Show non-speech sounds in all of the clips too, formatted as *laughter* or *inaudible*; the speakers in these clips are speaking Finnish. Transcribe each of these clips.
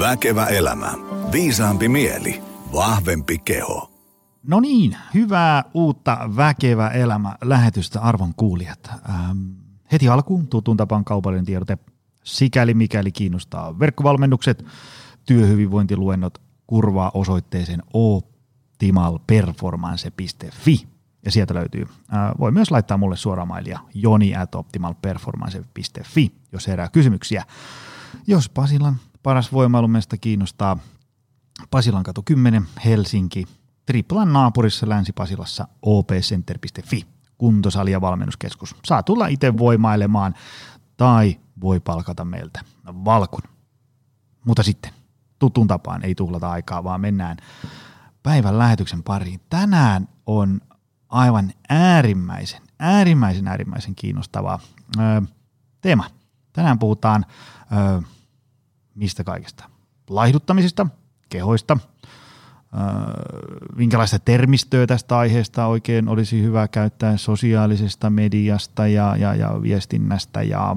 Väkevä elämä. Viisaampi mieli. Vahvempi keho. No niin, hyvää uutta Väkevä elämä lähetystä arvon kuulijat. Ähm, heti alkuun tutun tapaan kaupallinen tiedote. Sikäli mikäli kiinnostaa verkkovalmennukset, työhyvinvointiluennot, kurvaa osoitteeseen optimalperformance.fi ja sieltä löytyy. Ää, voi myös laittaa mulle suoraan mailia joni at optimalperformance.fi, jos herää kysymyksiä. Jos Pasilan paras voimailumesta kiinnostaa Pasilan katu 10 Helsinki, Triplan naapurissa Länsi-Pasilassa opcenter.fi, kuntosali ja valmennuskeskus. Saa tulla itse voimailemaan tai voi palkata meiltä valkun. Mutta sitten tutun tapaan ei tuhlata aikaa, vaan mennään päivän lähetyksen pariin. Tänään on aivan äärimmäisen, äärimmäisen, äärimmäisen kiinnostava ö, teema. Tänään puhutaan ö, mistä kaikesta? Laihduttamisesta, kehoista, minkälaista termistöä tästä aiheesta oikein olisi hyvä käyttää sosiaalisesta mediasta ja, ja, ja viestinnästä ja,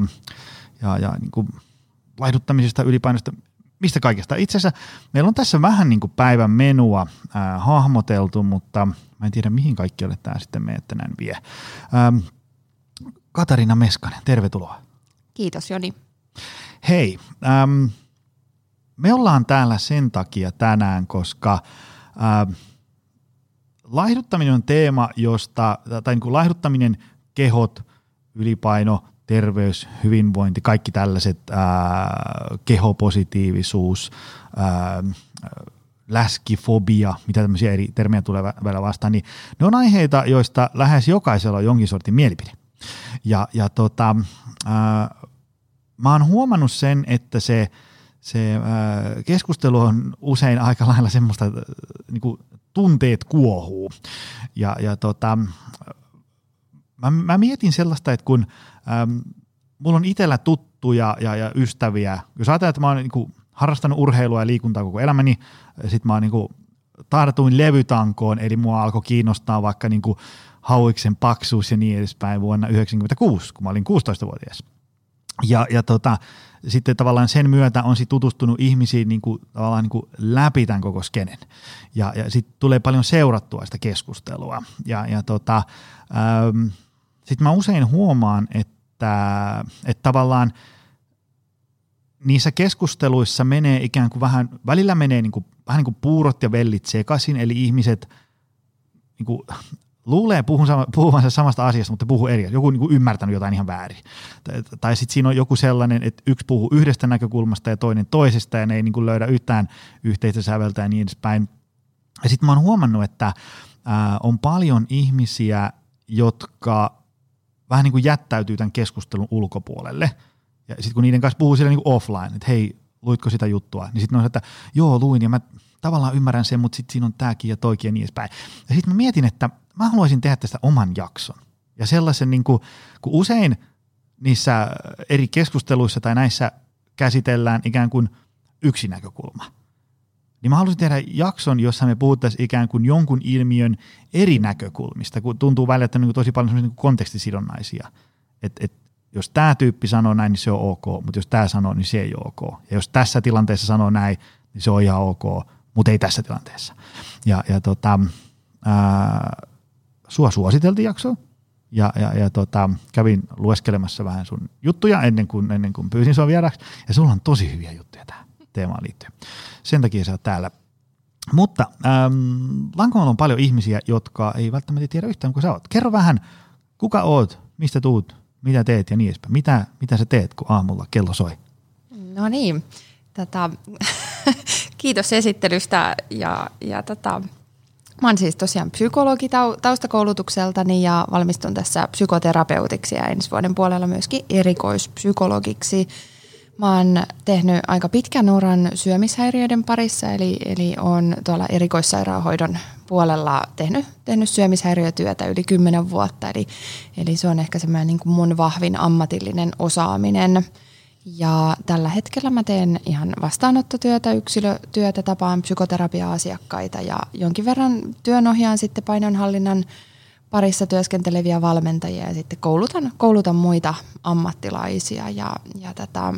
ja, ja niin kuin laihduttamisesta, ylipainosta, mistä kaikesta. Itse asiassa meillä on tässä vähän niin kuin päivän menua äh, hahmoteltu, mutta mä en tiedä mihin kaikkialle tämä sitten meidät tänään vie. Ähm, Katarina Meskanen, tervetuloa. Kiitos Joni. Hei, ähm, me ollaan täällä sen takia tänään, koska ähm, laihduttaminen on teema, josta, tai niin kuin laihduttaminen, kehot, ylipaino, terveys, hyvinvointi, kaikki tällaiset, ää, kehopositiivisuus, ää, läskifobia, mitä tämmöisiä eri termejä tulee välillä vastaan, niin ne on aiheita, joista lähes jokaisella on jonkin sortin mielipide. Ja, ja tota, ää, mä oon huomannut sen, että se, se ää, keskustelu on usein aika lailla semmoista, niin kuin tunteet kuohuu. Ja, ja tota, mä, mä mietin sellaista, että kun äm, mulla on itsellä tuttuja ja, ja ystäviä, jos ajatellaan, että mä oon niin kuin, harrastanut urheilua ja liikuntaa koko elämäni, sit mä oon niin kuin, tartuin levytankoon, eli mua alkoi kiinnostaa vaikka niin kuin, hauiksen paksuus ja niin edespäin vuonna 1996, kun mä olin 16-vuotias. Ja, ja tota, sitten tavallaan sen myötä on sit tutustunut ihmisiin niin kuin, tavallaan niin kuin läpi tämän koko skenen. Ja, ja sitten tulee paljon seurattua sitä keskustelua. Ja, ja tota, ähm, sitten mä usein huomaan, että, että tavallaan niissä keskusteluissa menee ikään kuin vähän, välillä menee niin kuin, vähän niin kuin puurot ja vellit sekaisin, eli ihmiset niin kuin, luulee puhuvansa samasta asiasta, mutta puhuu eri. Joku niin ymmärtänyt jotain ihan väärin. Tai, tai sitten siinä on joku sellainen, että yksi puhuu yhdestä näkökulmasta ja toinen toisesta, ja ne ei niin kuin löydä yhtään yhteistä säveltä ja niin edespäin. Ja sitten mä oon huomannut, että ää, on paljon ihmisiä, jotka vähän niin kuin jättäytyy tämän keskustelun ulkopuolelle. Ja sitten kun niiden kanssa puhuu siellä niin kuin offline, että hei, luitko sitä juttua, niin sitten on että joo, luin ja mä tavallaan ymmärrän sen, mutta sitten siinä on tämäkin ja toikin ja niin edespäin. Ja sitten mä mietin, että mä haluaisin tehdä tästä oman jakson. Ja sellaisen, niin kuin, kun usein niissä eri keskusteluissa tai näissä käsitellään ikään kuin yksi näkökulma – niin mä haluaisin tehdä jakson, jossa me puhuttaisiin ikään kuin jonkun ilmiön eri näkökulmista, kun tuntuu välillä, että on niin tosi paljon niin kontekstisidonnaisia. Et, et, jos tämä tyyppi sanoo näin, niin se on ok, mutta jos tämä sanoo, niin se ei ole ok. Ja jos tässä tilanteessa sanoo näin, niin se on ihan ok, mutta ei tässä tilanteessa. Ja, ja tota, ää, sua suositeltiin jaksoa, ja, ja, ja tota, kävin lueskelemassa vähän sun juttuja ennen kuin, ennen kuin pyysin sua vieraksi, ja sulla on tosi hyviä juttuja tähän teemaan liittyen. Sen takia sä oot täällä. Mutta ähm, Lankoalla on paljon ihmisiä, jotka ei välttämättä tiedä yhtään kuin sä oot. Kerro vähän, kuka oot, mistä tuut, mitä teet ja niin edespäin. Mitä, mitä sä teet, kun aamulla kello soi? No niin, tätä, *laughs* kiitos esittelystä ja, ja tätä, Mä oon siis tosiaan psykologi taustakoulutukseltani ja valmistun tässä psykoterapeutiksi ja ensi vuoden puolella myöskin erikoispsykologiksi. Mä oon tehnyt aika pitkän uran syömishäiriöiden parissa, eli, eli on tuolla erikoissairaanhoidon puolella tehnyt, tehnyt syömishäiriötyötä yli kymmenen vuotta, eli, eli se on ehkä semmoinen niin mun vahvin ammatillinen osaaminen. Ja tällä hetkellä mä teen ihan vastaanottotyötä, yksilötyötä, tapaan psykoterapia-asiakkaita ja jonkin verran työnohjaan sitten painonhallinnan parissa työskenteleviä valmentajia ja sitten koulutan, koulutan muita ammattilaisia ja, ja tätä,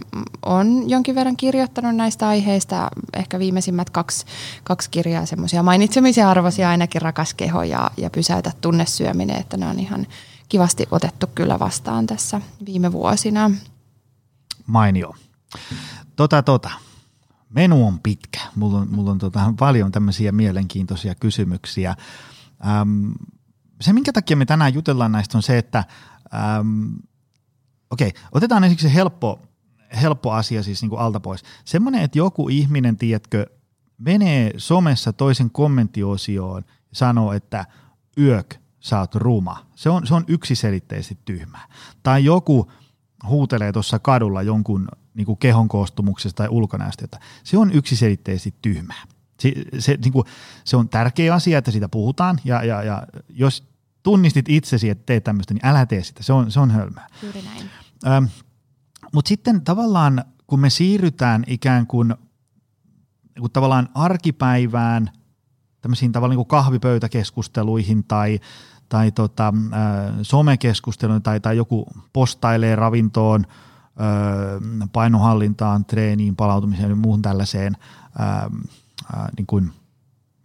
on jonkin verran kirjoittanut näistä aiheista, ehkä viimeisimmät kaksi, kaksi kirjaa semmoisia mainitsemisia arvoisia ainakin Rakas keho ja, ja Pysäytä tunnesyöminen, että ne on ihan kivasti otettu kyllä vastaan tässä viime vuosina. Mainio. Tota, tota. Menu on pitkä. Mulla on, mulla on tota, paljon tämmöisiä mielenkiintoisia kysymyksiä. Ähm, se, minkä takia me tänään jutellaan näistä, on se, että ähm, okei, okay, otetaan ensiksi se helppo, helppo asia siis niin kuin alta pois. Semmoinen, että joku ihminen, tiedätkö, menee somessa toisen kommenttiosioon ja sanoo, että yök, sä oot ruma. Se on, se on yksiselitteisesti tyhmää. Tai joku huutelee tuossa kadulla jonkun niin kuin kehon koostumuksesta tai ulkonäöstä, se on yksiselitteisesti tyhmää. Se, se, niin kuin, se on tärkeä asia, että siitä puhutaan, ja, ja, ja jos tunnistit itsesi, että teet tämmöistä, niin älä tee sitä, se on, se on hölmää. Juuri näin. Ähm, Mutta sitten tavallaan, kun me siirrytään ikään kuin, kuin niinku tavallaan arkipäivään, tämmöisiin tavallaan niin kuin kahvipöytäkeskusteluihin tai, tai tota, äh, somekeskusteluun tai, tai joku postailee ravintoon, äh, painohallintaan, treeniin, palautumiseen ja muuhun tällaiseen, äh, niin kuin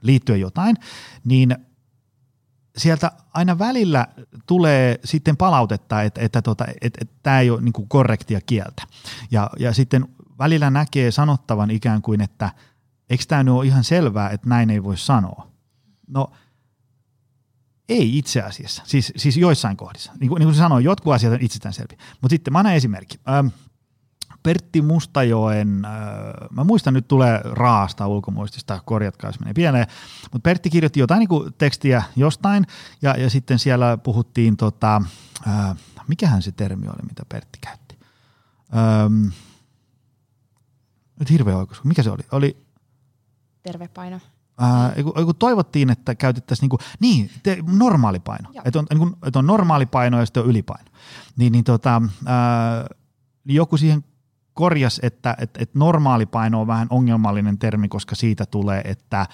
liittyen jotain, niin sieltä aina välillä tulee sitten palautetta, että, että, tota, että, että tämä ei ole niin kuin korrektia kieltä. Ja, ja sitten välillä näkee sanottavan ikään kuin, että eikö tämä nyt ole ihan selvää, että näin ei voi sanoa. No ei itse asiassa, siis, siis joissain kohdissa. Niin kuin, niin kuin sanoin, jotkut asiat on itsestäänselviä. Mutta sitten mä annan esimerkki. Ähm, Pertti Mustajoen, äh, mä muistan nyt tulee raasta ulkomuistista, korjatkaa jos menee pieleen, mutta Pertti kirjoitti jotain niin tekstiä jostain ja, ja sitten siellä puhuttiin, tota, äh, mikähän se termi oli, mitä Pertti käytti. Ähm, nyt hirveä oikos, mikä se oli? Oli Terve paino. Äh, kun, toivottiin, että käytettäisiin niin, kuin, niin te, normaali paino, että on, niin kuin, että on normaali paino ja sitten on ylipaino. Niin, niin tota, äh, niin joku siihen korjas, että, että, että normaali paino on vähän ongelmallinen termi, koska siitä tulee, että,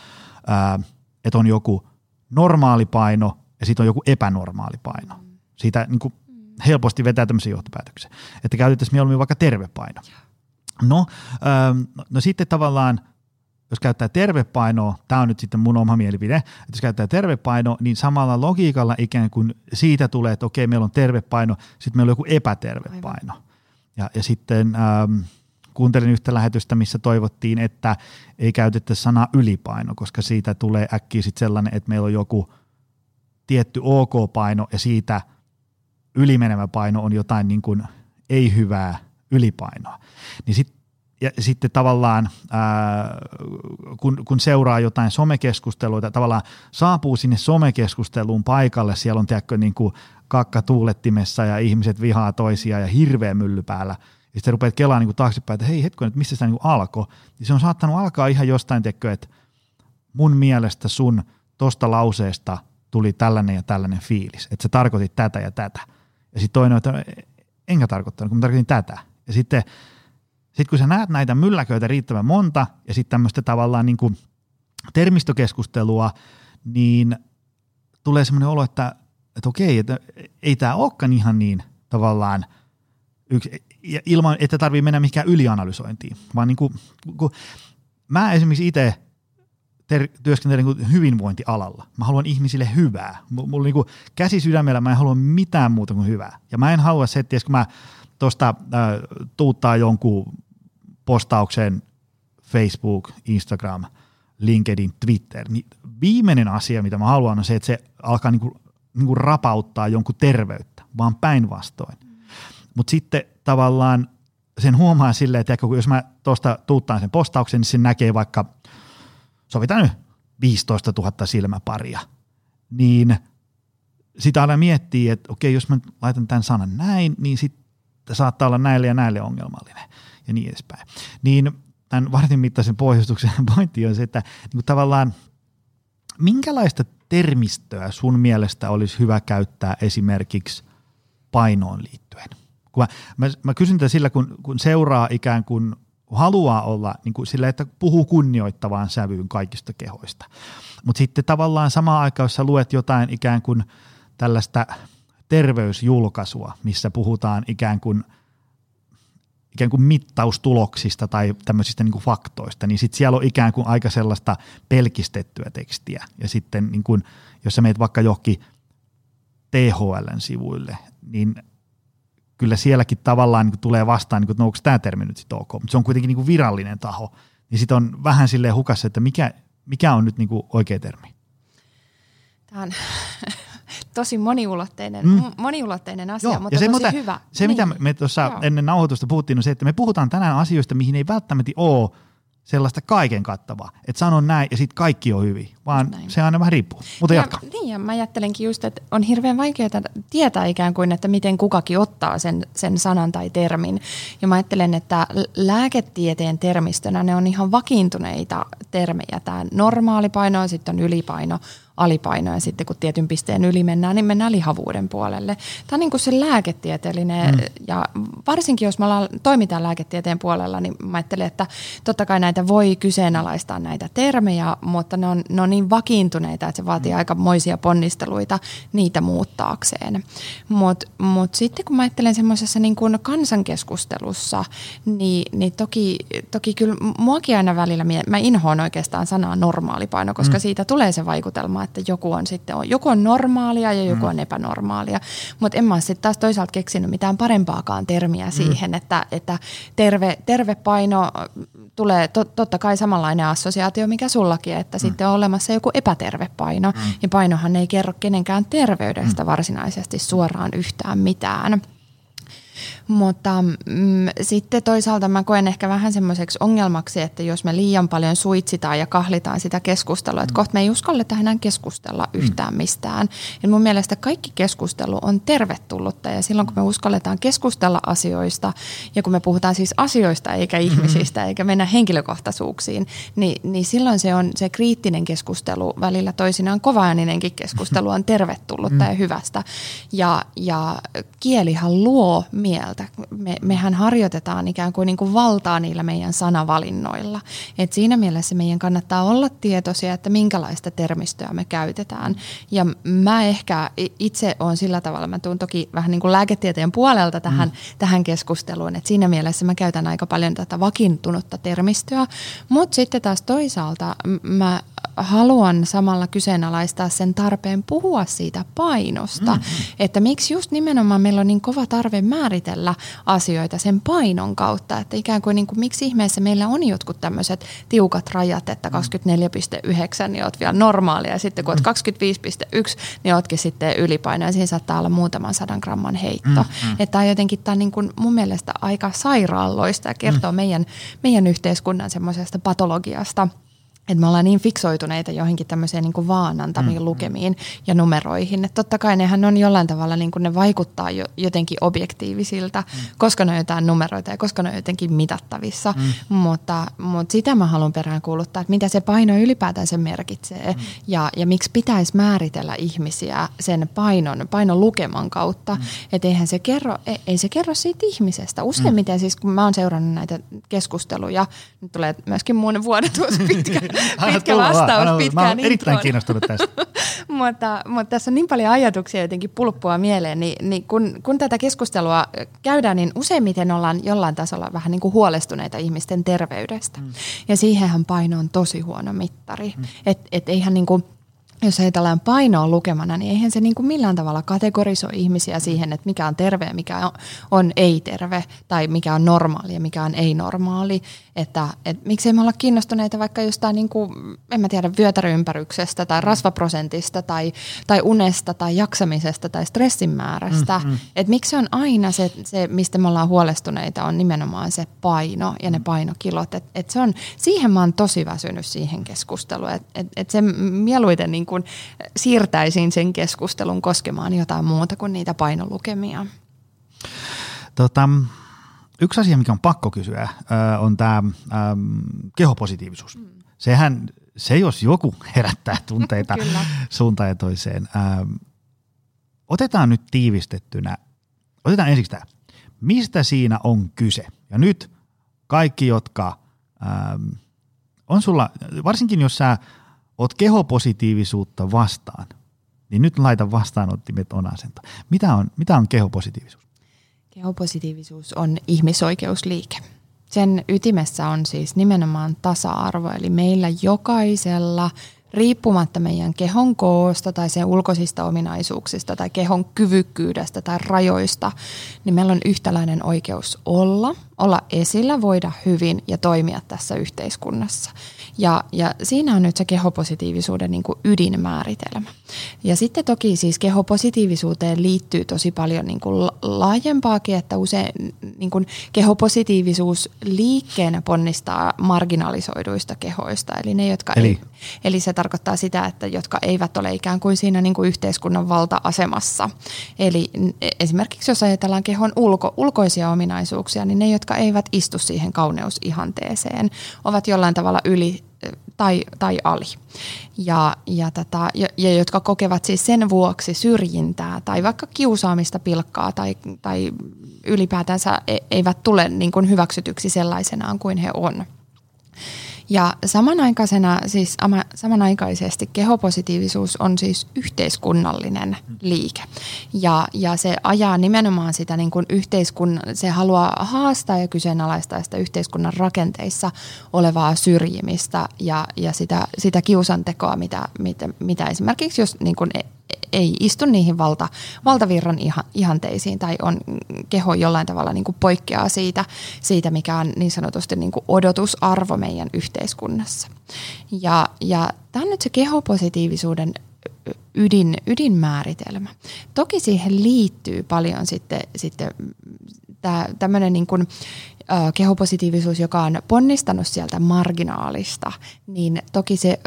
ää, että on joku normaali paino ja sitten on joku epänormaali paino. Siitä niin kuin helposti vetää tämmöisen johtopäätöksen, että käytettäisiin mieluummin vaikka tervepaino. No, ää, no sitten tavallaan jos käyttää tervepainoa, tämä on nyt sitten mun oma mielipide, että jos käyttää tervepaino, niin samalla logiikalla ikään kuin siitä tulee, että okei, meillä on tervepaino, sitten meillä on joku epätervepaino. Ja, ja sitten ähm, kuuntelin yhtä lähetystä, missä toivottiin, että ei käytettäisi sanaa ylipaino, koska siitä tulee äkkiä sitten sellainen, että meillä on joku tietty OK-paino ja siitä ylimenevä paino on jotain niin kuin ei-hyvää ylipainoa. Niin sit, ja sitten tavallaan ää, kun, kun seuraa jotain somekeskustelua, tavallaan saapuu sinne somekeskusteluun paikalle, siellä on tiedätkö, niin kuin kakka tuulettimessa ja ihmiset vihaa toisia ja hirveä mylly päällä. Ja sitten rupeat kelaamaan niin kuin taaksepäin, että hei hetken, että mistä sitä niin alkoi. Se on saattanut alkaa ihan jostain, tiedätkö, että mun mielestä sun tosta lauseesta tuli tällainen ja tällainen fiilis, että sä tarkoitit tätä ja tätä. Ja sitten toinen, että enkä tarkoittanut, kun mä tarkoitin tätä. Ja sitten sit kun sä näet näitä mylläköitä riittävän monta ja sitten tämmöistä tavallaan niin kuin termistokeskustelua, niin tulee semmoinen olo, että että okei, että ei tämä olekaan ihan niin tavallaan yksi, ilman, että tarvii mennä mihinkään ylianalysointiin, vaan niin kuin, kun mä esimerkiksi itse ter- työskentelen niin hyvinvointialalla. Mä haluan ihmisille hyvää. Mulla niin kuin käsi sydämellä mä en halua mitään muuta kuin hyvää. Ja mä en halua se, että kun mä tuosta äh, tuuttaa jonkun postauksen Facebook, Instagram, LinkedIn, Twitter, niin viimeinen asia, mitä mä haluan, on se, että se alkaa niin kuin niin kuin rapauttaa jonkun terveyttä, vaan päinvastoin. Mm. Mutta sitten tavallaan sen huomaa silleen, että jos mä tuosta tuuttaan sen postauksen, niin se näkee vaikka, sovitaan nyt 15 000 silmäparia, niin sitä aina miettii, että okei, jos mä laitan tämän sanan näin, niin sitten saattaa olla näille ja näille ongelmallinen ja niin edespäin. Niin tämän vartin mittaisen pohjustuksen *laughs* pointti on se, että niin tavallaan minkälaista termistöä sun mielestä olisi hyvä käyttää esimerkiksi painoon liittyen? Kun mä, mä, mä kysyn tätä sillä, kun, kun seuraa ikään kuin haluaa olla niin kuin sillä, että puhuu kunnioittavaan sävyyn kaikista kehoista. Mutta sitten tavallaan samaan aikaan, jos sä luet jotain ikään kuin tällaista terveysjulkaisua, missä puhutaan ikään kuin ikään kuin mittaustuloksista tai tämmöisistä niin kuin faktoista, niin sitten siellä on ikään kuin aika sellaista pelkistettyä tekstiä. Ja sitten niin kuin, jos sä meet vaikka johonkin THLn sivuille, niin kyllä sielläkin tavallaan niin tulee vastaan, niin kuin, että no onko tämä termi nyt sitten ok, mutta se on kuitenkin niin kuin virallinen taho, niin sitten on vähän silleen hukassa, että mikä, mikä on nyt niin kuin oikea termi. Tämä on *laughs* tosi moniulotteinen, mm. moniulotteinen asia, Joo, mutta ja se, tosi mutta, hyvä. Se, niin. mitä me tuossa ennen nauhoitusta puhuttiin, on se, että me puhutaan tänään asioista, mihin ei välttämättä ole sellaista kaiken kattavaa, että sanon näin ja sitten kaikki on hyvin, vaan se aina vähän riippuu. Mutta ja, jatka. Niin, ja mä ajattelenkin just, että on hirveän vaikeaa tietää ikään kuin, että miten kukakin ottaa sen, sen sanan tai termin. Ja mä ajattelen, että lääketieteen termistönä ne on ihan vakiintuneita termejä. Tämä normaali paino, sitten on ylipaino, alipaino ja sitten kun tietyn pisteen yli mennään, niin mennään lihavuuden puolelle. Tämä on niin kuin se lääketieteellinen mm. ja varsinkin jos me ollaan, toimitaan lääketieteen puolella, niin mä ajattelen, että totta kai näitä voi kyseenalaistaa näitä termejä, mutta ne on, ne on niin vakiintuneita, että se vaatii mm. aika moisia ponnisteluita niitä muuttaakseen. Mutta mut sitten kun mä ajattelen semmoisessa niin kuin kansankeskustelussa, niin, niin toki, toki kyllä muakin aina välillä, mä inhoan oikeastaan sanaa normaalipaino, koska mm. siitä tulee se vaikutelma, että joku on sitten on, joku on normaalia ja joku mm. on epänormaalia. Mutta en mä sitten taas toisaalta keksinyt mitään parempaakaan termiä mm. siihen, että, että terve, terve paino tulee to, totta kai samanlainen assosiaatio, mikä sullakin, että mm. sitten on olemassa joku epäterve paino. Mm. Ja painohan ei kerro kenenkään terveydestä mm. varsinaisesti suoraan yhtään mitään. Mutta mm, sitten toisaalta mä koen ehkä vähän semmoiseksi ongelmaksi, että jos me liian paljon suitsitaan ja kahlitaan sitä keskustelua, että mm. kohta me ei uskalleta enää keskustella mm. yhtään mistään. Ja mun mielestä kaikki keskustelu on tervetullutta ja silloin kun me uskalletaan keskustella asioista ja kun me puhutaan siis asioista eikä mm-hmm. ihmisistä eikä mennä henkilökohtaisuuksiin, niin, niin silloin se on se kriittinen keskustelu välillä toisinaan kovaääninenkin keskustelu on tervetullutta mm. ja hyvästä. Ja, ja kielihan luo mieltä mieltä. Me, mehän harjoitetaan ikään kuin, niin kuin valtaa niillä meidän sanavalinnoilla. Et siinä mielessä meidän kannattaa olla tietoisia, että minkälaista termistöä me käytetään. Ja mä ehkä itse olen sillä tavalla, mä tuun toki vähän niin kuin lääketieteen puolelta tähän, mm. tähän keskusteluun, että siinä mielessä mä käytän aika paljon tätä vakiintunutta termistöä, mutta sitten taas toisaalta mä haluan samalla kyseenalaistaa sen tarpeen puhua siitä painosta. Mm-hmm. Että miksi just nimenomaan meillä on niin kova tarve määritellä asioita sen painon kautta. Että ikään kuin, niin kuin miksi ihmeessä meillä on jotkut tämmöiset tiukat rajat, että 24,9 niin oot vielä normaalia ja sitten kun oot 25,1 mm. niin ootkin sitten ylipaino ja siinä saattaa olla muutaman sadan gramman heitto. Mm-hmm. Että tämä on jotenkin tämä on niin kuin mun mielestä aika sairaalloista ja kertoo mm. meidän, meidän yhteiskunnan semmoisesta patologiasta – että me ollaan niin fiksoituneita johonkin tämmöiseen niin kuin vaanantamiin mm. lukemiin ja numeroihin. Että totta kai nehän on jollain tavalla, niin kuin ne vaikuttaa jo, jotenkin objektiivisilta, mm. koska ne on jotain numeroita ja koska ne on jotenkin mitattavissa. Mm. Mutta, mutta sitä mä haluan perään kuuluttaa, että mitä se paino ylipäätään se merkitsee mm. ja, ja miksi pitäisi määritellä ihmisiä sen painon, painon lukeman kautta. Mm. Että eihän se kerro, ei, ei se kerro siitä ihmisestä. Useimmiten mm. siis, kun mä oon seurannut näitä keskusteluja, nyt tulee myöskin mun vuodetus pitkä *laughs* pitkä vastaus anna, pitkään Mä olen erittäin kiinnostunut tästä. *laughs* mutta, mutta tässä on niin paljon ajatuksia jotenkin pulppua mieleen, niin, niin kun, kun tätä keskustelua käydään, niin useimmiten ollaan jollain tasolla vähän niin kuin huolestuneita ihmisten terveydestä. Mm. Ja siihenhän paino on tosi huono mittari. Mm. Että et eihän niin kuin – jos ajatellaan painoa lukemana, niin eihän se niin kuin millään tavalla kategorisoi ihmisiä siihen, että mikä on terve ja mikä on, on ei-terve, tai mikä on normaali ja mikä on ei-normaali. Että, et, miksei me olla kiinnostuneita vaikka jostain, niin kuin, en mä tiedä, vyötäryympäryksestä tai rasvaprosentista tai, tai unesta tai jaksamisesta tai stressin määrästä. Mm, mm. Että miksi se on aina se, se, mistä me ollaan huolestuneita, on nimenomaan se paino ja ne painokilot. Et, et se on, siihen mä oon tosi väsynyt siihen keskusteluun. Että et, et se mieluiten niin kuin siirtäisin sen keskustelun koskemaan jotain muuta kuin niitä painolukemia. Tota, yksi asia, mikä on pakko kysyä, on tämä kehopositiivisuus. Mm. Sehän, se jos joku *laughs* herättää tunteita *laughs* suuntaan ja toiseen. Otetaan nyt tiivistettynä, otetaan ensiksi tämä. Mistä siinä on kyse? Ja nyt kaikki, jotka on sulla, varsinkin jos sä oot kehopositiivisuutta vastaan, niin nyt laita vastaanottimet on asento. Mitä on, mitä on kehopositiivisuus? Kehopositiivisuus on ihmisoikeusliike. Sen ytimessä on siis nimenomaan tasa-arvo, eli meillä jokaisella riippumatta meidän kehon koosta tai sen ulkoisista ominaisuuksista tai kehon kyvykkyydestä tai rajoista, niin meillä on yhtäläinen oikeus olla, olla esillä, voida hyvin ja toimia tässä yhteiskunnassa. Ja, ja siinä on nyt se kehopositiivisuuden niin kuin ydinmääritelmä. Ja sitten toki siis kehopositiivisuuteen liittyy tosi paljon niin kuin laajempaakin, että usein niin kuin kehopositiivisuus liikkeenä ponnistaa marginalisoiduista kehoista. Eli ne, jotka Eli? Ei, eli se tarkoittaa sitä, että jotka eivät ole ikään kuin siinä niin kuin yhteiskunnan valta-asemassa. Eli esimerkiksi jos ajatellaan kehon ulko, ulkoisia ominaisuuksia, niin ne, jotka eivät istu siihen kauneusihanteeseen, ovat jollain tavalla yli tai, tai ali. Ja, ja, tätä, ja, ja jotka kokevat siis sen vuoksi syrjintää tai vaikka kiusaamista, pilkkaa tai, tai ylipäätänsä e, eivät tule niin kuin hyväksytyksi sellaisenaan kuin he on. Ja samanaikaisena, siis samanaikaisesti kehopositiivisuus on siis yhteiskunnallinen liike. Ja, ja se ajaa nimenomaan sitä niin kuin yhteiskunnan, se haluaa haastaa ja kyseenalaistaa sitä yhteiskunnan rakenteissa olevaa syrjimistä ja, ja sitä, sitä kiusantekoa, mitä, mitä, mitä esimerkiksi jos niin kuin ei istu niihin valta, valtavirran ihanteisiin tai on keho jollain tavalla niin kuin poikkeaa siitä, siitä, mikä on niin sanotusti niin kuin odotusarvo meidän yhteiskunnassa. Ja, ja tämä on nyt se kehopositiivisuuden ydin, ydinmääritelmä. Toki siihen liittyy paljon sitten, sitten tämmöinen niin kuin kehopositiivisuus, joka on ponnistanut sieltä marginaalista, niin toki se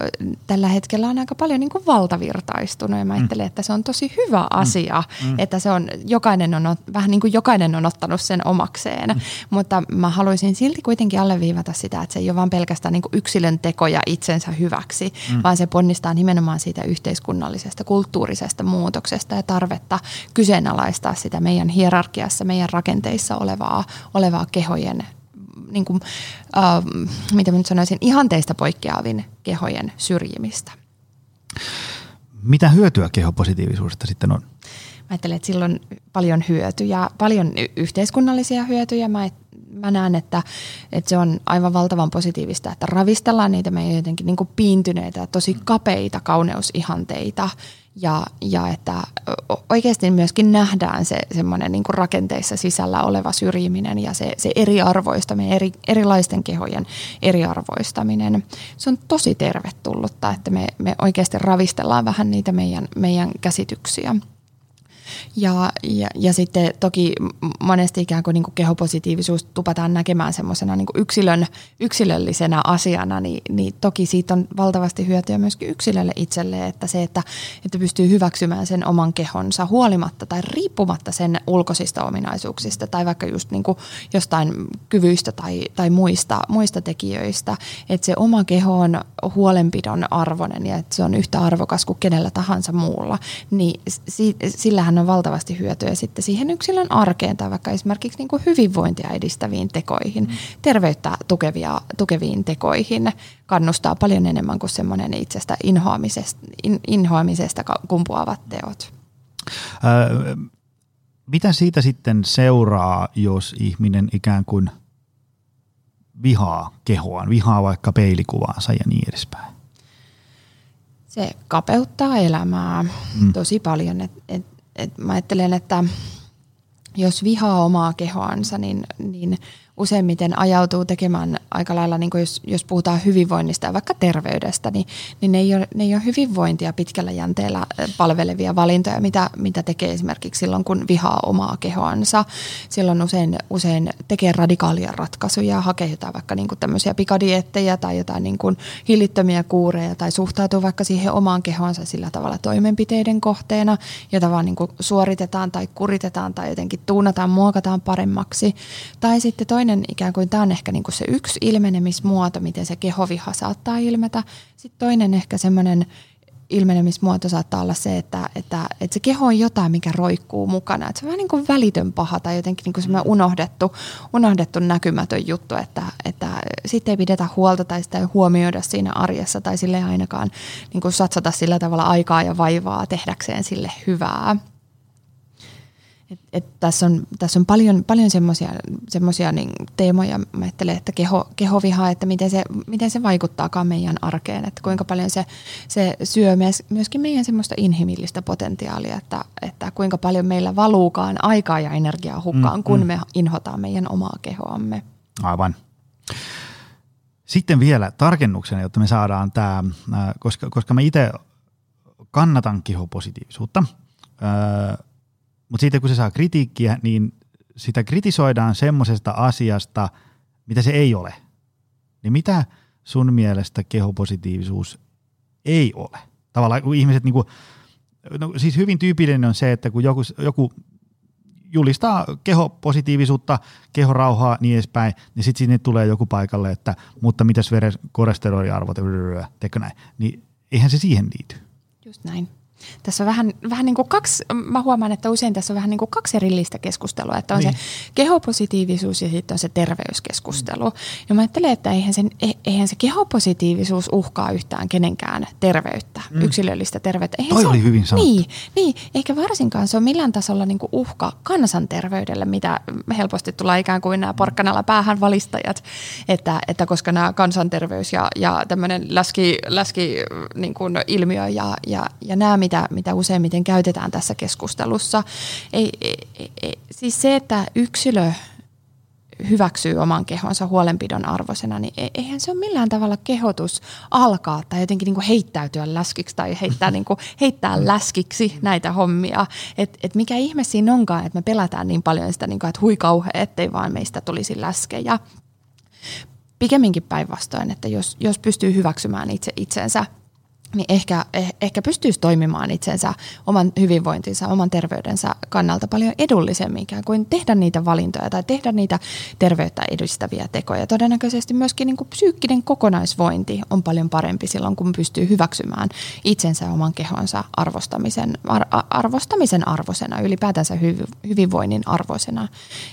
tällä hetkellä on aika paljon niin kuin valtavirtaistunut ja mä mm. ajattelen, että se on tosi hyvä mm. asia, mm. että se on, jokainen on, vähän niin kuin jokainen on ottanut sen omakseen, mm. mutta mä haluaisin silti kuitenkin alleviivata sitä, että se ei ole vain pelkästään niin kuin yksilön tekoja itsensä hyväksi, mm. vaan se ponnistaa nimenomaan siitä yhteiskunnallisesta, kulttuurisesta muutoksesta ja tarvetta kyseenalaistaa sitä meidän hierarkiassa, meidän rakenteissa olevaa, olevaa kehojen kehojen, niin kuin, äh, mitä nyt sanoisin, ihanteista poikkeavin kehojen syrjimistä. Mitä hyötyä kehopositiivisuudesta sitten on? Mä ajattelen, että sillä on paljon hyötyjä, paljon yhteiskunnallisia hyötyjä. Mä, mä näen, että, että se on aivan valtavan positiivista, että ravistellaan niitä meidän jotenkin niin kuin piintyneitä, tosi kapeita kauneusihanteita ja, ja että oikeasti myöskin nähdään se semmoinen niin rakenteissa sisällä oleva syrjiminen ja se, se eriarvoistaminen, eri, erilaisten kehojen eriarvoistaminen. Se on tosi tervetullutta, että me, me oikeasti ravistellaan vähän niitä meidän, meidän käsityksiä. Ja, ja, ja sitten toki monesti ikään kuin, niin kuin kehopositiivisuus tupataan näkemään semmoisena niin yksilön, yksilöllisenä asiana, niin, niin toki siitä on valtavasti hyötyä myöskin yksilölle itselle, että se, että, että pystyy hyväksymään sen oman kehonsa huolimatta tai riippumatta sen ulkoisista ominaisuuksista tai vaikka just niin kuin jostain kyvyistä tai, tai muista, muista tekijöistä, että se oma keho on huolenpidon arvoinen ja että se on yhtä arvokas kuin kenellä tahansa muulla, niin sillähän on valtavasti hyötyä sitten siihen yksilön arkeen tai vaikka esimerkiksi niin kuin hyvinvointia edistäviin tekoihin, mm. terveyttä tukevia, tukeviin tekoihin kannustaa paljon enemmän kuin semmoinen itsestä inhoamisesta, in, inhoamisesta kumpuavat teot. Öö, mitä siitä sitten seuraa, jos ihminen ikään kuin vihaa kehoaan, vihaa vaikka peilikuvaansa ja niin edespäin? Se kapeuttaa elämää mm. tosi paljon. Et, et et mä ajattelen, että jos vihaa omaa kehoansa, niin, niin useimmiten ajautuu tekemään aika lailla, niin kuin jos, jos puhutaan hyvinvoinnista ja vaikka terveydestä, niin, niin ne, ei ole, ne ei ole hyvinvointia pitkällä jänteellä palvelevia valintoja, mitä, mitä tekee esimerkiksi silloin, kun vihaa omaa kehoansa. Silloin usein, usein tekee radikaalia ratkaisuja, hakee jotain vaikka niin kuin tämmöisiä pikadiettejä tai jotain niin kuin hillittömiä kuureja tai suhtautuu vaikka siihen omaan kehoansa sillä tavalla toimenpiteiden kohteena, jota vaan niin kuin suoritetaan tai kuritetaan tai jotenkin tuunataan, muokataan paremmaksi. Tai sitten toinen toinen ikään kuin, tämä on ehkä niin kuin se yksi ilmenemismuoto, miten se kehoviha saattaa ilmetä. Sitten toinen ehkä semmoinen ilmenemismuoto saattaa olla se, että, että, että se keho on jotain, mikä roikkuu mukana. Että se on vähän niin kuin välitön paha tai jotenkin niin kuin semmoinen unohdettu, unohdettu näkymätön juttu, että, että sitten ei pidetä huolta tai sitä ei huomioida siinä arjessa tai sille ainakaan niin kuin satsata sillä tavalla aikaa ja vaivaa tehdäkseen sille hyvää. Et, et tässä, on, tässä on paljon, paljon semmoisia niin teemoja, mä ajattelen, että keho, kehoviha, että miten se, miten se vaikuttaakaan meidän arkeen, että kuinka paljon se, se syö myöskin meidän semmoista inhimillistä potentiaalia, että, että kuinka paljon meillä valuukaan aikaa ja energiaa hukkaan, mm, kun mm. me inhotaan meidän omaa kehoamme. Aivan. Sitten vielä tarkennuksena, jotta me saadaan tämä, koska, koska mä itse kannatan kehopositiivisuutta, mutta sitten kun se saa kritiikkiä, niin sitä kritisoidaan semmoisesta asiasta, mitä se ei ole. Niin mitä sun mielestä kehopositiivisuus ei ole? Tavallaan kun ihmiset, niin kuin, no siis hyvin tyypillinen on se, että kun joku, joku julistaa kehopositiivisuutta, kehorauhaa niin edespäin, niin sitten sinne tulee joku paikalle, että mutta mitäs veren kolesteroliarvot, teikö näin, niin eihän se siihen liity. Just näin. Tässä on vähän, vähän niin kuin kaksi, mä huomaan, että usein tässä on vähän niin kuin kaksi erillistä keskustelua, että on niin. se kehopositiivisuus ja sitten on se terveyskeskustelu. Mm. Ja mä ajattelen, että eihän, sen, e, eihän se kehopositiivisuus uhkaa yhtään kenenkään terveyttä, mm. yksilöllistä terveyttä. Eihän Toi se oli hyvin sanottu. Niin, niin, eikä varsinkaan se ole millään tasolla niin kuin uhka kansanterveydelle, mitä helposti tulee ikään kuin nämä porkkanalla päähän valistajat, että, että koska nämä kansanterveys ja, ja tämmöinen läski, läski niin kuin ilmiö ja, ja, ja nämä, mitä, mitä useimmiten käytetään tässä keskustelussa. Ei, ei, ei, siis se, että yksilö hyväksyy oman kehonsa huolenpidon arvoisena, niin e, eihän se ole millään tavalla kehotus alkaa tai jotenkin niin kuin heittäytyä läskiksi tai heittää, *laughs* niin kuin, heittää läskiksi näitä hommia. Et, et mikä ihme siinä onkaan, että me pelätään niin paljon sitä, niin kuin, että hui kauhe, ettei vaan meistä tulisi läskejä. Pikemminkin päinvastoin, että jos, jos pystyy hyväksymään itse itsensä niin ehkä, eh, ehkä pystyisi toimimaan itsensä, oman hyvinvointinsa, oman terveydensä kannalta paljon edullisemmin ikään kuin tehdä niitä valintoja tai tehdä niitä terveyttä edistäviä tekoja. Todennäköisesti myöskin niin kuin psyykkinen kokonaisvointi on paljon parempi silloin, kun pystyy hyväksymään itsensä ja oman kehonsa arvostamisen, ar, arvostamisen arvosena, ylipäätänsä hyv, hyvinvoinnin arvosena.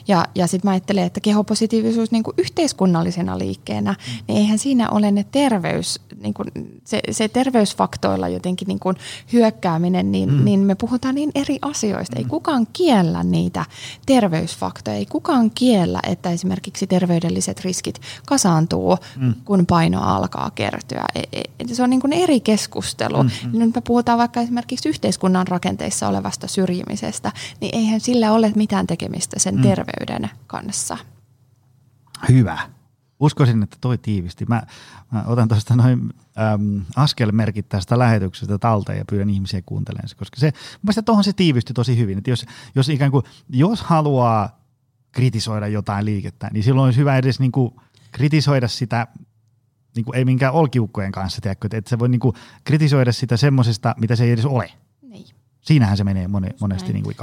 Ja, ja sitten mä ajattelen, että kehopositiivisuus niin kuin yhteiskunnallisena liikkeenä, niin eihän siinä ole ne terveys, niin kuin se, se terveys terveysfaktoilla jotenkin niin kuin hyökkääminen, niin, mm. niin me puhutaan niin eri asioista. Mm. Ei kukaan kiellä niitä terveysfaktoja, ei kukaan kiellä, että esimerkiksi terveydelliset riskit kasaantuu, mm. kun paino alkaa kertyä. E, e, se on niin kuin eri keskustelu. Mm. Nyt me puhutaan vaikka esimerkiksi yhteiskunnan rakenteissa olevasta syrjimisestä, niin eihän sillä ole mitään tekemistä sen mm. terveyden kanssa. Hyvä uskoisin, että toi tiivisti. Mä, mä otan tuosta noin äm, askelmerkit tästä lähetyksestä talteen ja pyydän ihmisiä kuuntelemaan se, koska se, mielestäni tuohon se tiivisti tosi hyvin, että jos, jos ikään kuin, jos haluaa kritisoida jotain liikettä, niin silloin olisi hyvä edes niin kuin kritisoida sitä niin kuin ei minkään olkiukkojen kanssa, tiedätkö, että se voi niin kuin kritisoida sitä semmoisesta, mitä se ei edes ole. Niin. Siinähän se menee moni, monesti niin kuin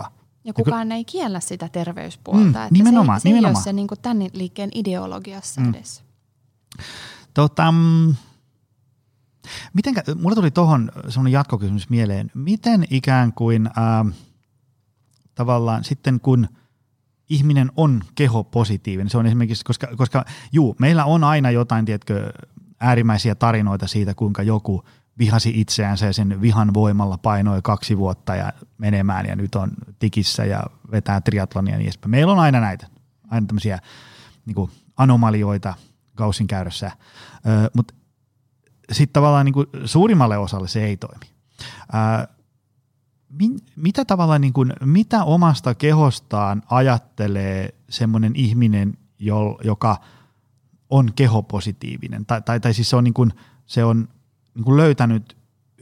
ja kukaan ja ei kiellä sitä terveyspuolta. Mm, että nimenomaan, se, nimenomaan. Se ei ole se niin kuin tämän liikkeen ideologiassa mm. edes. Tota, mm, mitenkä, mulla tuli tuohon sellainen jatkokysymys mieleen. Miten ikään kuin äh, tavallaan sitten kun ihminen on kehopositiivinen, se on esimerkiksi, koska, koska juu, meillä on aina jotain, tiedätkö, äärimmäisiä tarinoita siitä, kuinka joku – vihasi itseänsä ja sen vihan voimalla painoi kaksi vuotta ja menemään ja nyt on tikissä ja vetää triatlonia ja niin edespäin. Meillä on aina näitä, aina tämmöisiä niin kuin anomalioita Gaussin käydössä, mutta sitten tavallaan niin kuin suurimmalle osalle se ei toimi. Ö, mitä tavallaan, niin kuin, mitä omasta kehostaan ajattelee semmoinen ihminen, joka on kehopositiivinen, tai, tai, tai siis se on, niin kuin, se on niin kuin löytänyt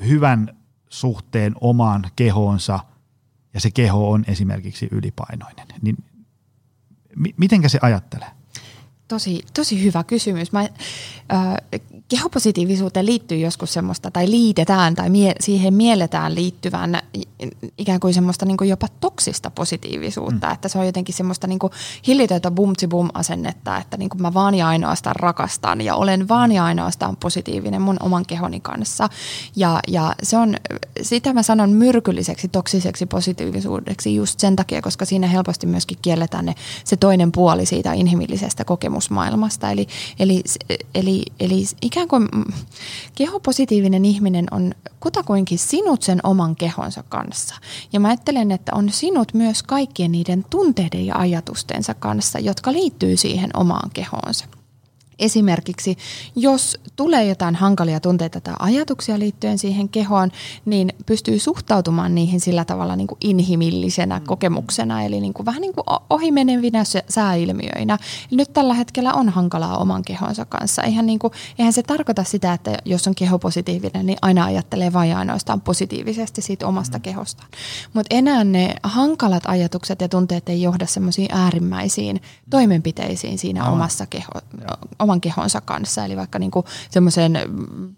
hyvän suhteen omaan kehoonsa ja se keho on esimerkiksi ylipainoinen, niin mi- mitenkä se ajattelee? Tosi, tosi hyvä kysymys. Mä, äh, kehopositiivisuuteen liittyy joskus semmoista, tai liitetään, tai mie- siihen mielletään liittyvän ikään kuin semmoista niin kuin jopa toksista positiivisuutta, mm. että se on jotenkin semmoista niin kuin hillitöntä bum bum asennetta, että niin kuin mä vaan ja ainoastaan rakastan ja olen vaan ja ainoastaan positiivinen mun oman kehoni kanssa. Ja, ja se on, sitä mä sanon myrkylliseksi, toksiseksi positiivisuudeksi just sen takia, koska siinä helposti myöskin kielletään ne, se toinen puoli siitä inhimillisestä kokemusmaailmasta. Eli, eli, eli, eli ikään kuin kehopositiivinen ihminen on kutakuinkin sinut sen oman kehonsa kanssa. Ja mä ajattelen, että on sinut myös kaikkien niiden tunteiden ja ajatustensa kanssa, jotka liittyy siihen omaan kehoonsa. Esimerkiksi jos tulee jotain hankalia tunteita tai ajatuksia liittyen siihen kehoon, niin pystyy suhtautumaan niihin sillä tavalla niin kuin inhimillisenä mm. kokemuksena, eli niin kuin vähän niin kuin ohimenevinä sääilmiöinä. Nyt tällä hetkellä on hankalaa oman kehonsa kanssa. Eihän, niin kuin, eihän se tarkoita sitä, että jos on keho positiivinen, niin aina ajattelee vain ainoastaan positiivisesti siitä omasta mm. kehostaan. Mutta enää ne hankalat ajatukset ja tunteet ei johda semmoisiin äärimmäisiin toimenpiteisiin siinä Aivan. omassa keho, oman kehonsa kanssa, eli vaikka niin kuin semmoiseen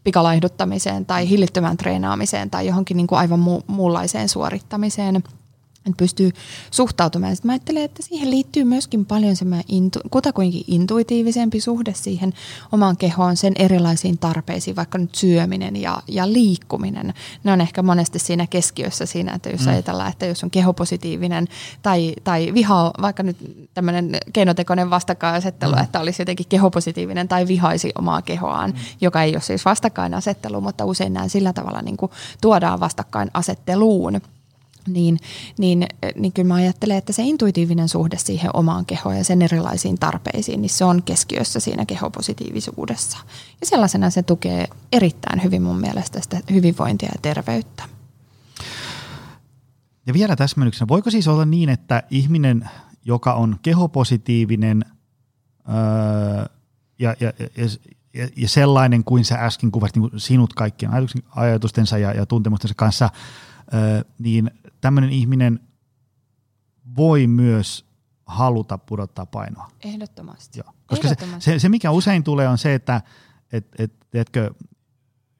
pikalaiduttamiseen tai hillittömään treenaamiseen tai johonkin niin kuin aivan mu- muunlaiseen suorittamiseen – että pystyy suhtautumaan. Sitten mä ajattelen, että siihen liittyy myöskin paljon semmoinen intu, kutakuinkin intuitiivisempi suhde siihen omaan kehoon, sen erilaisiin tarpeisiin, vaikka nyt syöminen ja, ja liikkuminen. Ne on ehkä monesti siinä keskiössä siinä, että jos mm. ajatellaan, että jos on kehopositiivinen tai, tai viha, vaikka nyt tämmöinen keinotekoinen vastakkainasettelu, mm. että olisi jotenkin kehopositiivinen tai vihaisi omaa kehoaan, mm. joka ei ole siis vastakkainasettelu, mutta usein näin sillä tavalla niin kuin tuodaan vastakkainasetteluun niin, niin, niin kyllä mä ajattelen, että se intuitiivinen suhde siihen omaan kehoon ja sen erilaisiin tarpeisiin, niin se on keskiössä siinä kehopositiivisuudessa. Ja sellaisena se tukee erittäin hyvin mun mielestä sitä hyvinvointia ja terveyttä. Ja vielä täsmennyksenä, voiko siis olla niin, että ihminen, joka on kehopositiivinen öö, ja, ja, ja, ja, ja sellainen kuin sä äsken kuvasit niin sinut kaikkien ajatustensa ja, ja tuntemustensa kanssa, öö, niin – tämmöinen ihminen voi myös haluta pudottaa painoa. Ehdottomasti. Joo. Koska Ehdottomasti. Se, se, se, mikä usein tulee, on se, että et, et, tiedätkö,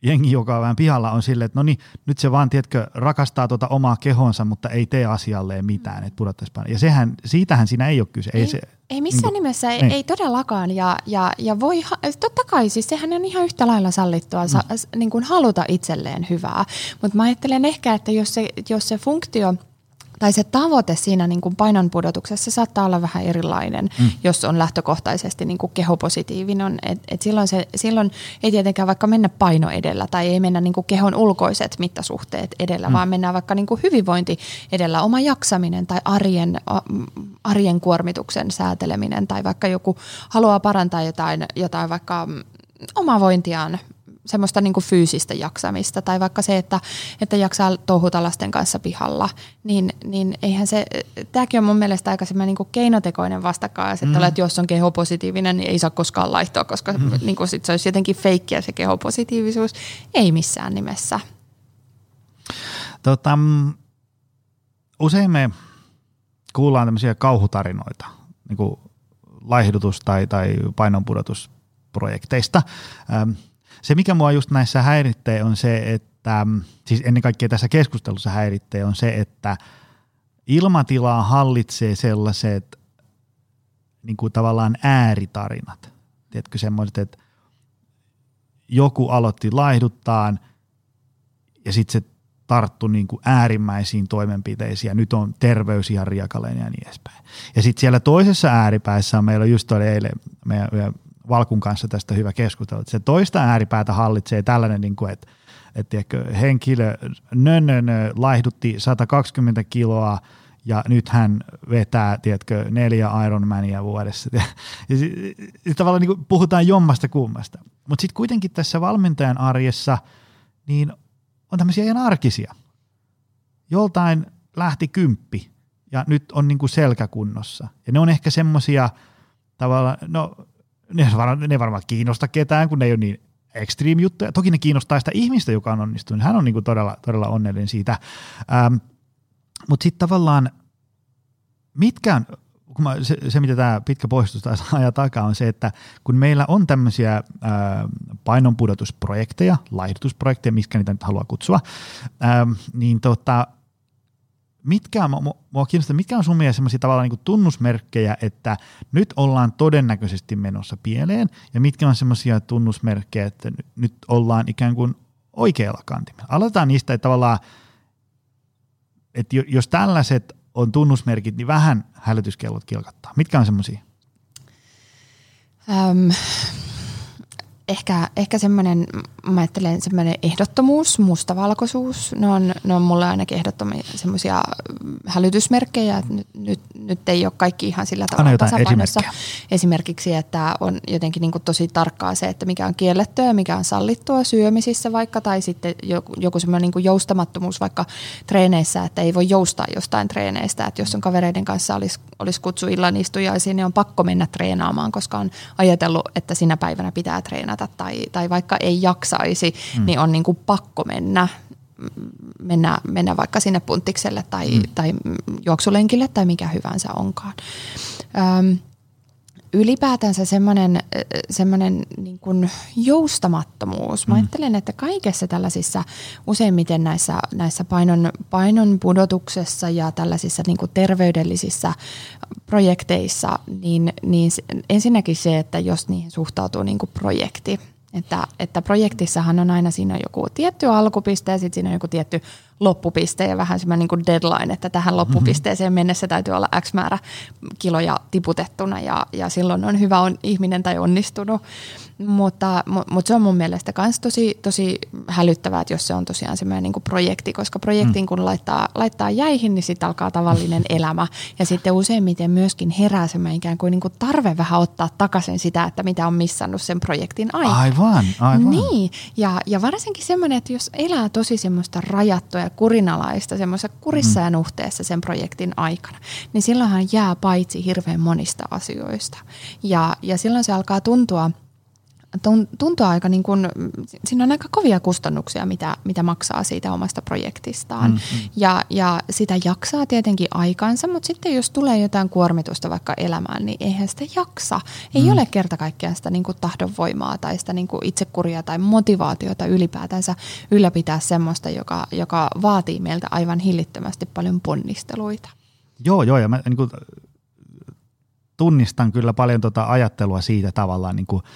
jengi, joka on vähän pihalla, on silleen, että no niin, nyt se vaan, tiedätkö, rakastaa tuota omaa kehonsa, mutta ei tee asialleen mitään, mm. että pudottaisi painoa. Ja sehän, siitähän siinä ei ole kyse. Ei, ei, se, ei missään niin, nimessä, ei, ei. ei todellakaan. Ja, ja, ja voi, totta kai, siis sehän on ihan yhtä lailla sallittua mm. sa, niin kuin haluta itselleen hyvää. Mutta mä ajattelen ehkä, että jos se, jos se funktio – tai se tavoite siinä niin kuin painonpudotuksessa saattaa olla vähän erilainen, mm. jos on lähtökohtaisesti niin kuin kehopositiivinen. Et, et silloin, se, silloin ei tietenkään vaikka mennä paino edellä tai ei mennä niin kuin kehon ulkoiset mittasuhteet edellä, mm. vaan mennään vaikka niin kuin hyvinvointi edellä, oma jaksaminen tai arjen, arjen kuormituksen sääteleminen tai vaikka joku haluaa parantaa jotain, jotain vaikka omavointiaan semmoista niin kuin fyysistä jaksamista tai vaikka se, että, että jaksaa touhuta lasten kanssa pihalla, niin, niin eihän se, tämäkin on mun mielestä aika semmoinen niin keinotekoinen vastakkainasettelu, mm. että jos on kehopositiivinen, niin ei saa koskaan laittoa, koska mm. niin kuin sit se olisi jotenkin feikkiä se kehopositiivisuus. Ei missään nimessä. Tota, usein me kuullaan tämmöisiä kauhutarinoita, niin kuin laihdutus- tai, tai painonpudotusprojekteista. Ähm, se, mikä mua just näissä häiritsee, on se, että siis ennen kaikkea tässä keskustelussa häiritsee, on se, että ilmatilaa hallitsee sellaiset niin kuin tavallaan ääritarinat. Tiedätkö semmoiset, että joku aloitti laihduttaan ja sitten se tarttu niin kuin äärimmäisiin toimenpiteisiin ja nyt on terveys ihan riakaleen ja niin edespäin. Ja sitten siellä toisessa ääripäässä on, meillä just oli eilen meidän Valkun kanssa tästä hyvä keskustelu. Se toista ääripäätä hallitsee tällainen, niin kuin, että, että henkilö nönnön laihdutti 120 kiloa ja nyt hän vetää, tiedätkö, neljä Ironmania vuodessa. *laughs* Ja, ja, ja tavallaan niin kuin puhutaan jommasta kummasta. Mutta sitten kuitenkin tässä valmentajan arjessa niin on tämmöisiä ihan arkisia. Joltain lähti kymppi ja nyt on niin kuin selkäkunnossa. Ja ne on ehkä semmoisia tavallaan, no ne, varmaan, ne varmaan kiinnosta ketään, kun ne ei ole niin extreme juttuja. Toki ne kiinnostaa sitä ihmistä, joka on onnistunut. Hän on niin kuin todella, todella onnellinen siitä. Ähm, Mutta sitten tavallaan, mitkä on, kun mä, se, se, mitä tämä pitkä poistus taas *laughs* ajaa takaa, on se, että kun meillä on tämmöisiä ää, painonpudotusprojekteja, laihdutusprojekteja, miskä niitä nyt haluaa kutsua, ää, niin tota, mitkä, mua kiinnostaa, mitkä on sun mielestä sellaisia tavallaan niin tunnusmerkkejä, että nyt ollaan todennäköisesti menossa pieleen, ja mitkä on sellaisia tunnusmerkkejä, että nyt ollaan ikään kuin oikealla kantimella. Aloitetaan niistä, että tavallaan, että jos tällaiset on tunnusmerkit, niin vähän hälytyskellot kilkattaa. Mitkä on semmoisia? Ehkä, ehkä semmoinen, mä ajattelen semmoinen ehdottomuus, mustavalkoisuus, ne on, ne on mulle ainakin ehdottomia semmoisia hälytysmerkkejä, että nyt, nyt, nyt ei ole kaikki ihan sillä tavalla tasapainossa. Esimerkiksi, että on jotenkin niin kuin tosi tarkkaa se, että mikä on kiellettyä ja mikä on sallittua syömisissä vaikka, tai sitten joku, joku semmoinen niin kuin joustamattomuus vaikka treeneissä, että ei voi joustaa jostain treeneistä, että jos on kavereiden kanssa olisi, olisi kutsu illan istujaisiin, niin on pakko mennä treenaamaan, koska on ajatellut, että sinä päivänä pitää treenata tai, tai vaikka ei jaksaisi, mm. niin on niin kuin pakko mennä, mennä, mennä vaikka sinne punttikselle tai, mm. tai juoksulenkille tai mikä hyvänsä onkaan. Öm, ylipäätänsä semmoinen, semmoinen niin kuin joustamattomuus. Mä mm. ajattelen, että kaikessa tällaisissa, useimmiten näissä, näissä painon, painon pudotuksessa ja tällaisissa niin kuin terveydellisissä projekteissa, niin, niin ensinnäkin se, että jos niihin suhtautuu niin kuin projekti, että, että projektissahan on aina siinä joku tietty alkupiste ja sitten siinä on joku tietty loppupiste ja vähän semmoinen niin deadline, että tähän loppupisteeseen mennessä täytyy olla X määrä kiloja tiputettuna ja, ja silloin on hyvä on ihminen tai onnistunut. Mutta, mutta se on mun mielestä myös tosi, tosi hälyttävää, että jos se on tosiaan semmoinen niin projekti, koska projektin mm. kun laittaa, laittaa jäihin, niin sitten alkaa tavallinen *laughs* elämä. Ja sitten useimmiten myöskin herää semmoinen ikään kuin, niin kuin tarve vähän ottaa takaisin sitä, että mitä on missannut sen projektin aikana. Aivan, aivan. Niin, ja, ja varsinkin semmoinen, että jos elää tosi semmoista rajattua kurinalaista, semmoisessa kurissa mm. ja nuhteessa sen projektin aikana, niin silloinhan jää paitsi hirveän monista asioista. Ja, ja silloin se alkaa tuntua – tuntuu aika niin kuin, siinä on aika kovia kustannuksia, mitä, mitä maksaa siitä omasta projektistaan. Mm-hmm. Ja, ja sitä jaksaa tietenkin aikansa, mutta sitten jos tulee jotain kuormitusta vaikka elämään, niin eihän sitä jaksa. Ei mm. ole kerta kaikkiaan sitä niin kuin tahdonvoimaa tai sitä niin kuin itsekuria tai motivaatiota ylipäätänsä ylläpitää semmoista, joka, joka vaatii meiltä aivan hillittömästi paljon ponnisteluita. Joo, joo, ja mä niin kuin, tunnistan kyllä paljon tuota ajattelua siitä tavallaan niin kuin –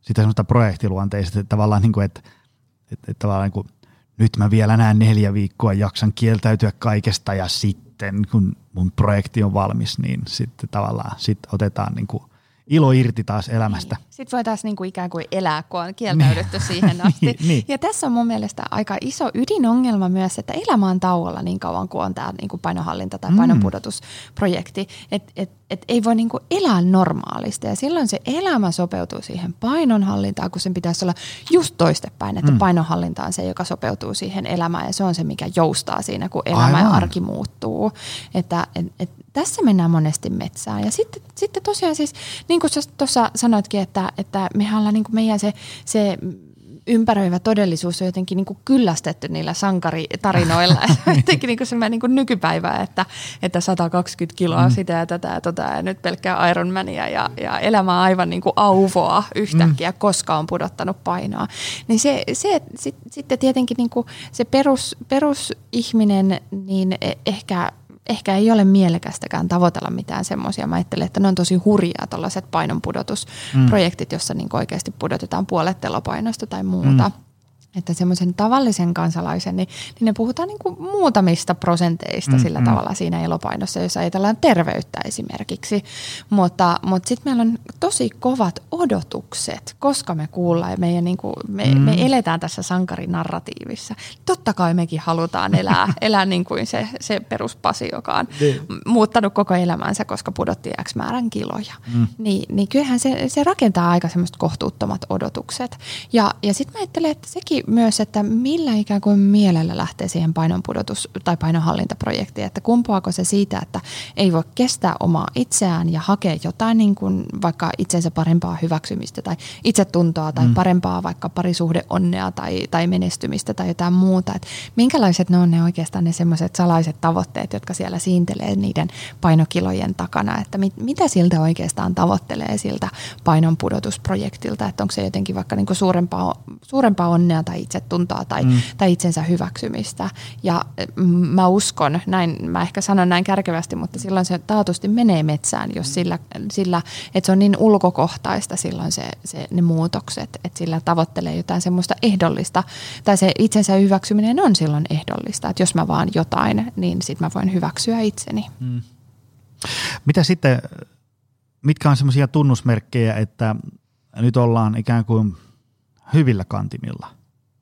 sitä semmoista projektiluonteista, että tavallaan, niin kuin, että, että, että tavallaan niin kuin, nyt mä vielä näen neljä viikkoa jaksan kieltäytyä kaikesta ja sitten kun mun projekti on valmis, niin sitten tavallaan sit otetaan niin kuin ilo irti taas elämästä. Niin. Sitten voi taas niinku ikään kuin elää, kun on kieltäydytty niin. siihen *laughs* asti. niin. Ja tässä on mun mielestä aika iso ydinongelma myös, että elämä on tauolla niin kauan kuin on tämä niinku painohallinta tai mm. painonpudotusprojekti. Että et, et ei voi niinku elää normaalisti. Ja silloin se elämä sopeutuu siihen painonhallintaan, kun sen pitäisi olla just toistepäin. Että mm. painonhallinta on se, joka sopeutuu siihen elämään ja se on se, mikä joustaa siinä, kun elämä Aivan. ja arki muuttuu. Että et, et tässä mennään monesti metsään. Ja sitten, sitten tosiaan siis, niin kuin tuossa sanoitkin, että, että mehän ollaan niin kuin meidän se, se ympäröivä todellisuus on jotenkin niin kuin kyllästetty niillä sankaritarinoilla. *laughs* *laughs* jotenkin niin kuin semmoinen niin kuin nykypäivä, että, että 120 kiloa mm. sitä ja tätä ja tota ja nyt pelkkää Ironmania ja, ja elämä aivan niin kuin auvoa yhtäkkiä, mm. koska on pudottanut painoa. Niin se, se sit, sitten tietenkin niin kuin se perus, perusihminen, niin e, ehkä ehkä ei ole mielekästäkään tavoitella mitään semmoisia. Mä ajattelen, että ne on tosi hurjaa tällaiset painonpudotusprojektit, mm. jossa niin oikeasti pudotetaan puolet telopainosta tai muuta. Mm että semmoisen tavallisen kansalaisen, niin, niin ne puhutaan niin kuin muutamista prosenteista mm, sillä mm. tavalla siinä elopainossa, jos ajatellaan terveyttä esimerkiksi. Mutta, mutta sitten meillä on tosi kovat odotukset, koska me kuullaan ja meidän, niin kuin, me, mm. me eletään tässä sankarinarratiivissa. Totta kai mekin halutaan elää, *laughs* elää niin kuin se, se peruspasi, joka on niin. muuttanut koko elämänsä, koska pudotti X määrän kiloja. Mm. Niin, niin kyllähän se, se rakentaa aika semmoista kohtuuttomat odotukset. Ja, ja sitten mä ajattelen, että sekin myös, että millä ikään kuin mielellä lähtee siihen painonpudotus- tai painonhallintaprojektiin, että kumpuako se siitä, että ei voi kestää omaa itseään ja hakea jotain niin kuin vaikka itsensä parempaa hyväksymistä tai itsetuntoa tai mm. parempaa vaikka parisuhdeonnea tai, tai menestymistä tai jotain muuta. Että minkälaiset ne on ne oikeastaan ne semmoiset salaiset tavoitteet, jotka siellä siintelee niiden painokilojen takana, että mit, mitä siltä oikeastaan tavoittelee siltä painonpudotusprojektilta, että onko se jotenkin vaikka niin kuin suurempaa, suurempaa onnea tai itsetuntoa tai, mm. tai itsensä hyväksymistä. Ja mm, mä uskon, näin, mä ehkä sanon näin kärkevästi, mutta silloin se taatusti menee metsään, jos sillä, sillä että se on niin ulkokohtaista silloin se, se, ne muutokset, että sillä tavoittelee jotain semmoista ehdollista, tai se itsensä hyväksyminen on silloin ehdollista, että jos mä vaan jotain, niin sitten mä voin hyväksyä itseni. Mm. Mitä sitten, mitkä on semmoisia tunnusmerkkejä, että nyt ollaan ikään kuin hyvillä kantimilla?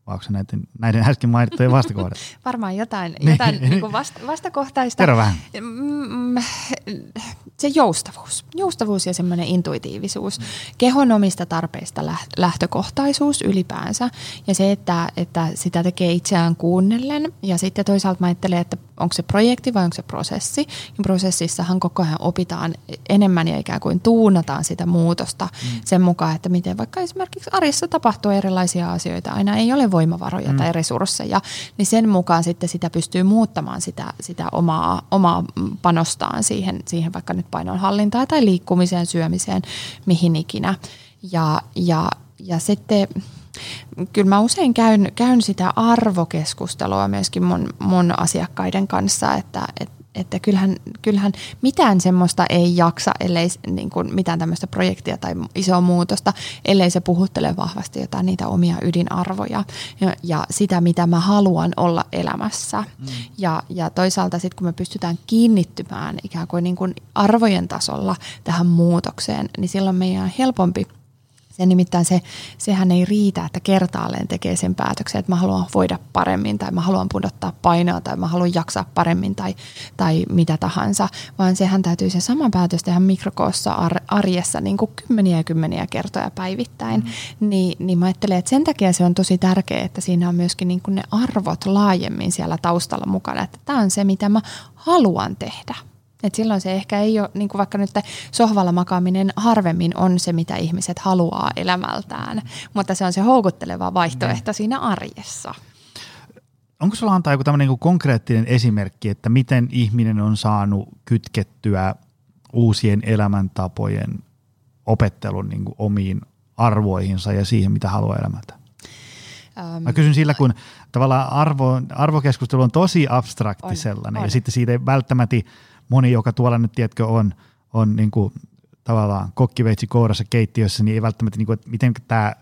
Vai onko se näiden, näiden äsken mainittujen vastakohdat? *laughs* Varmaan jotain, niin. jotain niin kuin vasta, vastakohtaista. Kerro vähän. Mm, se joustavuus. Joustavuus ja semmoinen intuitiivisuus. Kehon omista tarpeista lähtökohtaisuus ylipäänsä. Ja se, että, että sitä tekee itseään kuunnellen. Ja sitten toisaalta mä ajattelen, että onko se projekti vai onko se prosessi. Ja prosessissahan koko ajan opitaan enemmän ja ikään kuin tuunataan sitä muutosta mm. sen mukaan, että miten vaikka esimerkiksi arjessa tapahtuu erilaisia asioita. Aina ei ole voimavaroja mm. tai resursseja. Niin sen mukaan sitten sitä pystyy muuttamaan sitä, sitä omaa, omaa panostaan siihen, siihen vaikka nyt painonhallintaan tai liikkumiseen, syömiseen, mihin ikinä. Ja, ja, ja sitten kyllä mä usein käyn, käyn sitä arvokeskustelua myöskin mun, mun asiakkaiden kanssa, että, että että kyllähän, kyllähän mitään semmoista ei jaksa, ellei niin kuin mitään tämmöistä projektia tai isoa muutosta, ellei se puhuttele vahvasti jotain niitä omia ydinarvoja ja, ja sitä, mitä mä haluan olla elämässä. Mm. Ja, ja toisaalta sitten kun me pystytään kiinnittymään ikään kuin, niin kuin arvojen tasolla tähän muutokseen, niin silloin meidän on helpompi – se nimittäin se, sehän ei riitä, että kertaalleen tekee sen päätöksen, että mä haluan voida paremmin tai mä haluan pudottaa painoa tai mä haluan jaksaa paremmin tai, tai mitä tahansa, vaan sehän täytyy se sama päätös tehdä mikrokoossa arjessa niin kuin kymmeniä ja kymmeniä kertoja päivittäin. Mm. Ni, niin mä ajattelen, että sen takia se on tosi tärkeää, että siinä on myöskin niin kuin ne arvot laajemmin siellä taustalla mukana, että tämä on se, mitä mä haluan tehdä. Et silloin se ehkä ei ole, niin kuin vaikka nyt sohvalla makaaminen harvemmin on se, mitä ihmiset haluaa elämältään, mutta se on se houkutteleva vaihtoehto mm. siinä arjessa. Onko sulla antaa joku tämmöinen niin konkreettinen esimerkki, että miten ihminen on saanut kytkettyä uusien elämäntapojen opettelun niin kuin omiin arvoihinsa ja siihen, mitä haluaa elämältä? Mä kysyn sillä, kun tavallaan arvo, arvokeskustelu on tosi abstrakti on, sellainen on. ja sitten siitä ei välttämättä moni, joka tuolla nyt tiedätkö on, on niin kuin, tavallaan kokkiveitsi kourassa keittiössä, niin ei välttämättä, niin kuin, että miten tämä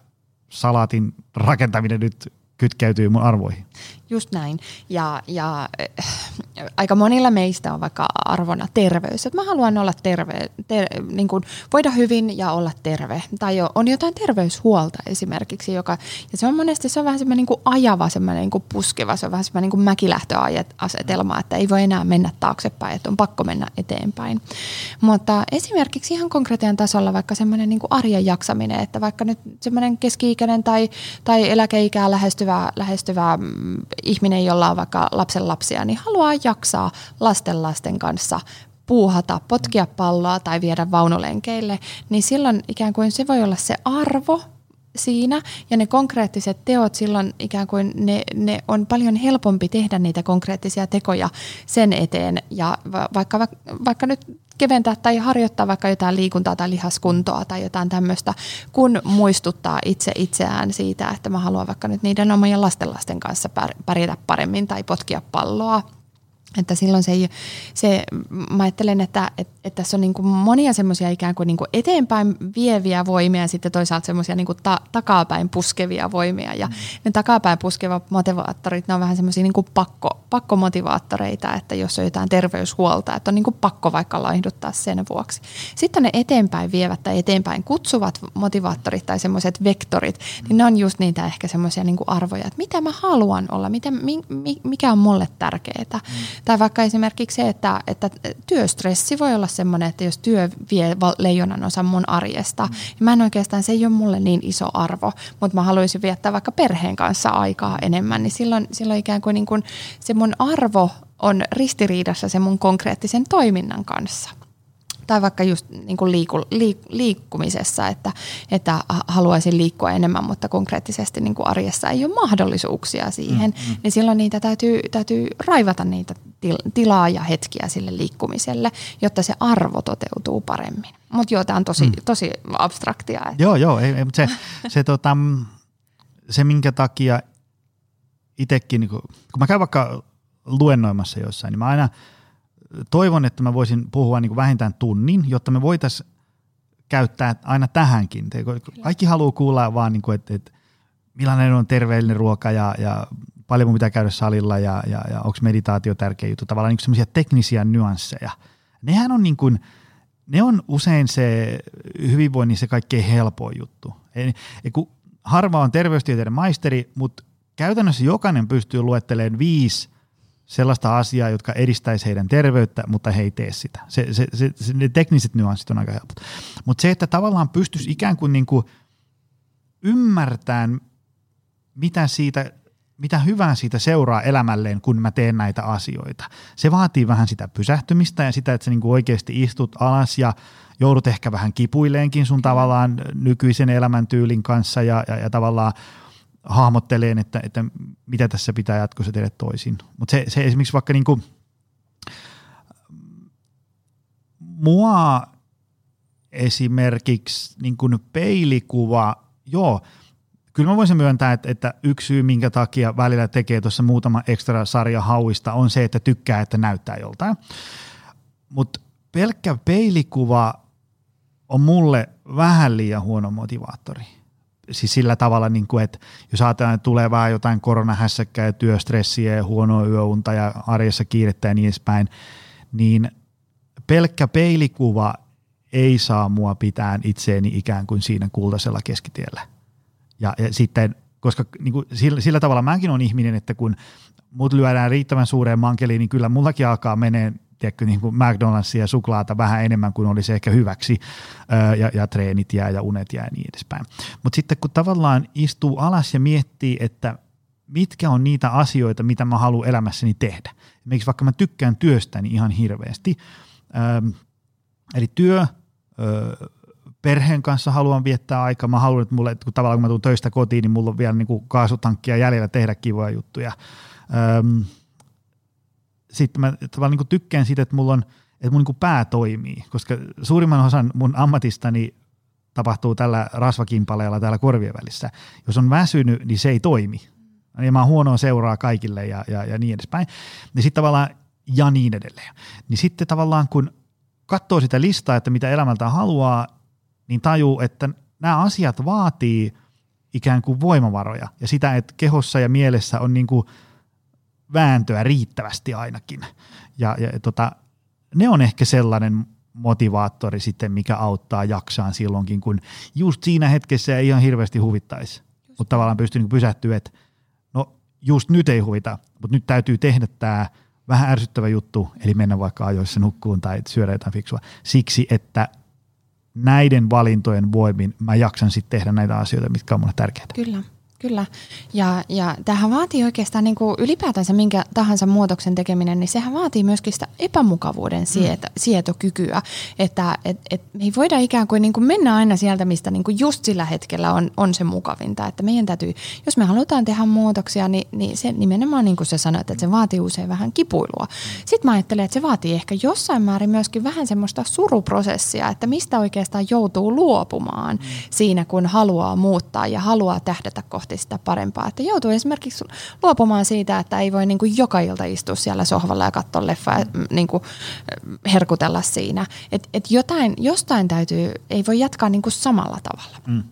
salaatin rakentaminen nyt kytkeytyy mun arvoihin. Just näin. Ja, ja äh, aika monilla meistä on vaikka arvona terveys. Että mä haluan olla terve, ter, niin kuin voida hyvin ja olla terve. Tai on jotain terveyshuolta esimerkiksi, joka, ja se on monesti se on vähän semmoinen niin ajava, semmoinen niin kuin puskeva, se on vähän semmoinen niin mäkilähtöasetelma, että ei voi enää mennä taaksepäin, että on pakko mennä eteenpäin. Mutta esimerkiksi ihan konkreettinen tasolla vaikka semmoinen niin arjen jaksaminen, että vaikka nyt semmoinen keski-ikäinen tai, tai eläkeikää lähestyvä, lähestyvä mm, ihminen, jolla on vaikka lapsen lapsia, niin haluaa jaksaa lasten lasten kanssa puuhata, potkia palloa tai viedä vaunulenkeille, niin silloin ikään kuin se voi olla se arvo siinä ja ne konkreettiset teot silloin ikään kuin ne, ne on paljon helpompi tehdä niitä konkreettisia tekoja sen eteen. Ja vaikka, vaikka nyt keventää tai harjoittaa vaikka jotain liikuntaa tai lihaskuntoa tai jotain tämmöistä, kun muistuttaa itse itseään siitä, että mä haluan vaikka nyt niiden omien lastenlasten kanssa pärjätä paremmin tai potkia palloa että silloin se, ei, se mä ajattelen, että, että, että tässä on niin kuin monia semmoisia ikään kuin, niin kuin eteenpäin vieviä voimia ja sitten toisaalta semmoisia niin kuin ta, takapäin puskevia voimia. Ja mm. ne takapäin puskevat motivaattorit, ne on vähän semmoisia niin kuin pakko, pakkomotivaattoreita, että jos on jotain terveyshuolta, että on niin kuin pakko vaikka laihduttaa sen vuoksi. Sitten ne eteenpäin vievät tai eteenpäin kutsuvat motivaattorit tai semmoiset vektorit, niin ne on just niitä ehkä semmoisia niin kuin arvoja, että mitä mä haluan olla, mitä, mi, mikä on mulle tärkeää. Mm Tai vaikka esimerkiksi se, että, että työstressi voi olla sellainen, että jos työ vie leijonan osan mun arjesta, mm. niin mä en oikeastaan, se ei ole mulle niin iso arvo, mutta mä haluaisin viettää vaikka perheen kanssa aikaa enemmän, niin silloin, silloin ikään kuin, niin kuin se mun arvo on ristiriidassa sen mun konkreettisen toiminnan kanssa tai vaikka just niin kuin liiku, liik, liikkumisessa, että, että haluaisin liikkua enemmän, mutta konkreettisesti niin kuin arjessa ei ole mahdollisuuksia siihen, mm, mm. niin silloin niitä täytyy, täytyy raivata niitä til, tilaa ja hetkiä sille liikkumiselle, jotta se arvo toteutuu paremmin. Mutta joo, tämä on tosi, mm. tosi abstraktia. Että. Joo, joo, ei, ei, mutta se, se, tota, se minkä takia itsekin, niin kun, kun mä käyn vaikka luennoimassa jossain, niin mä aina – toivon, että mä voisin puhua niin kuin vähintään tunnin, jotta me voitaisiin käyttää aina tähänkin. Kaikki haluaa kuulla vaan, niin kuin, että, että millainen on terveellinen ruoka ja, ja paljon mun pitää käydä salilla ja, ja, ja onko meditaatio tärkeä juttu. Tavallaan niin semmoisia teknisiä nyansseja. Nehän on niin kuin, ne on usein se hyvinvoinnin se kaikkein helpoin juttu. Ei, kun harva on terveystieteiden maisteri, mutta käytännössä jokainen pystyy luettelemaan viisi sellaista asiaa, jotka edistäisi heidän terveyttä, mutta he ei tee sitä. Se, se, se, se, ne tekniset nyanssit on aika helpot. Mutta se, että tavallaan pystyisi ikään kuin, niin kuin ymmärtämään, mitä, siitä, mitä hyvää siitä seuraa elämälleen, kun mä teen näitä asioita. Se vaatii vähän sitä pysähtymistä ja sitä, että sä niin kuin oikeasti istut alas ja joudut ehkä vähän kipuileenkin sun tavallaan nykyisen elämäntyylin kanssa ja, ja, ja tavallaan – hahmotteleen, että, että mitä tässä pitää jatkossa tehdä toisin. Mutta se, se esimerkiksi vaikka niinku, mua esimerkiksi niin kuin peilikuva, joo, kyllä mä voisin myöntää, että, että yksi syy, minkä takia välillä tekee tuossa muutama ekstra sarja hauista, on se, että tykkää, että näyttää joltain. Mutta pelkkä peilikuva on mulle vähän liian huono motivaattori siis sillä tavalla, niin kuin, että jos ajatellaan, että tulee vähän jotain koronahässäkkää ja työstressiä ja huonoa yöunta ja arjessa kiirettä ja niin edespäin, niin pelkkä peilikuva ei saa mua pitää itseeni ikään kuin siinä kultaisella keskitiellä. Ja, ja sitten, koska niin kuin sillä, sillä tavalla mäkin on ihminen, että kun mut lyödään riittävän suureen mankeliin, niin kyllä mullakin alkaa menee tiedätkö, niin kuin McDonald'sia ja suklaata vähän enemmän kuin olisi ehkä hyväksi ja, ja treenit jää ja unet jää ja niin edespäin. Mutta sitten kun tavallaan istuu alas ja miettii, että mitkä on niitä asioita, mitä mä haluan elämässäni tehdä. Esimerkiksi vaikka mä tykkään työstäni ihan hirveästi. Eli työ, perheen kanssa haluan viettää aikaa. Mä haluan, että mulle, kun tavallaan kun mä tulen töistä kotiin, niin mulla on vielä niin kuin kaasutankkia jäljellä tehdä kivoja juttuja. Ähm, sitten mä tavallaan niin tykkään siitä, että mulla on, että mun niin pää toimii, koska suurimman osan mun ammatistani tapahtuu tällä rasvakimpaleella täällä korvien välissä. Jos on väsynyt, niin se ei toimi. Ja mä oon huonoa seuraa kaikille ja, ja, ja niin edespäin. Niin sitten tavallaan, ja niin edelleen. Niin sitten tavallaan kun katsoo sitä listaa, että mitä elämältä haluaa, niin tajuu, että nämä asiat vaatii ikään kuin voimavaroja ja sitä, että kehossa ja mielessä on niin kuin – vääntöä riittävästi ainakin. Ja, ja tota, ne on ehkä sellainen motivaattori sitten, mikä auttaa jaksaan silloinkin, kun just siinä hetkessä ei ihan hirveästi huvittaisi. Mutta tavallaan pystyy niin pysähtyä, että no just nyt ei huvita, mutta nyt täytyy tehdä tämä vähän ärsyttävä juttu, eli mennä vaikka ajoissa nukkuun tai syödä jotain fiksua, siksi että näiden valintojen voimin mä jaksan sitten tehdä näitä asioita, mitkä on mulle tärkeitä. Kyllä. Kyllä. Ja, ja tähän vaatii oikeastaan niin kuin ylipäätänsä minkä tahansa muutoksen tekeminen, niin sehän vaatii myöskin sitä epämukavuuden sieto, mm. sietokykyä. Että et, et me ei voida ikään kuin, niin kuin mennä aina sieltä, mistä niin kuin just sillä hetkellä on, on se mukavinta. Että meidän täytyy, jos me halutaan tehdä muutoksia, niin, niin se nimenomaan niin kuin sä sanoit, että se vaatii usein vähän kipuilua. Sitten mä ajattelen, että se vaatii ehkä jossain määrin myöskin vähän semmoista suruprosessia, että mistä oikeastaan joutuu luopumaan mm. siinä, kun haluaa muuttaa ja haluaa tähdätä kohti kohti sitä parempaa. Että joutuu esimerkiksi luopumaan siitä, että ei voi niin kuin joka ilta istua siellä sohvalla ja katsoa leffaa ja niin kuin herkutella siinä. Et, et jotain, jostain täytyy, ei voi jatkaa niin kuin samalla tavalla. Mm.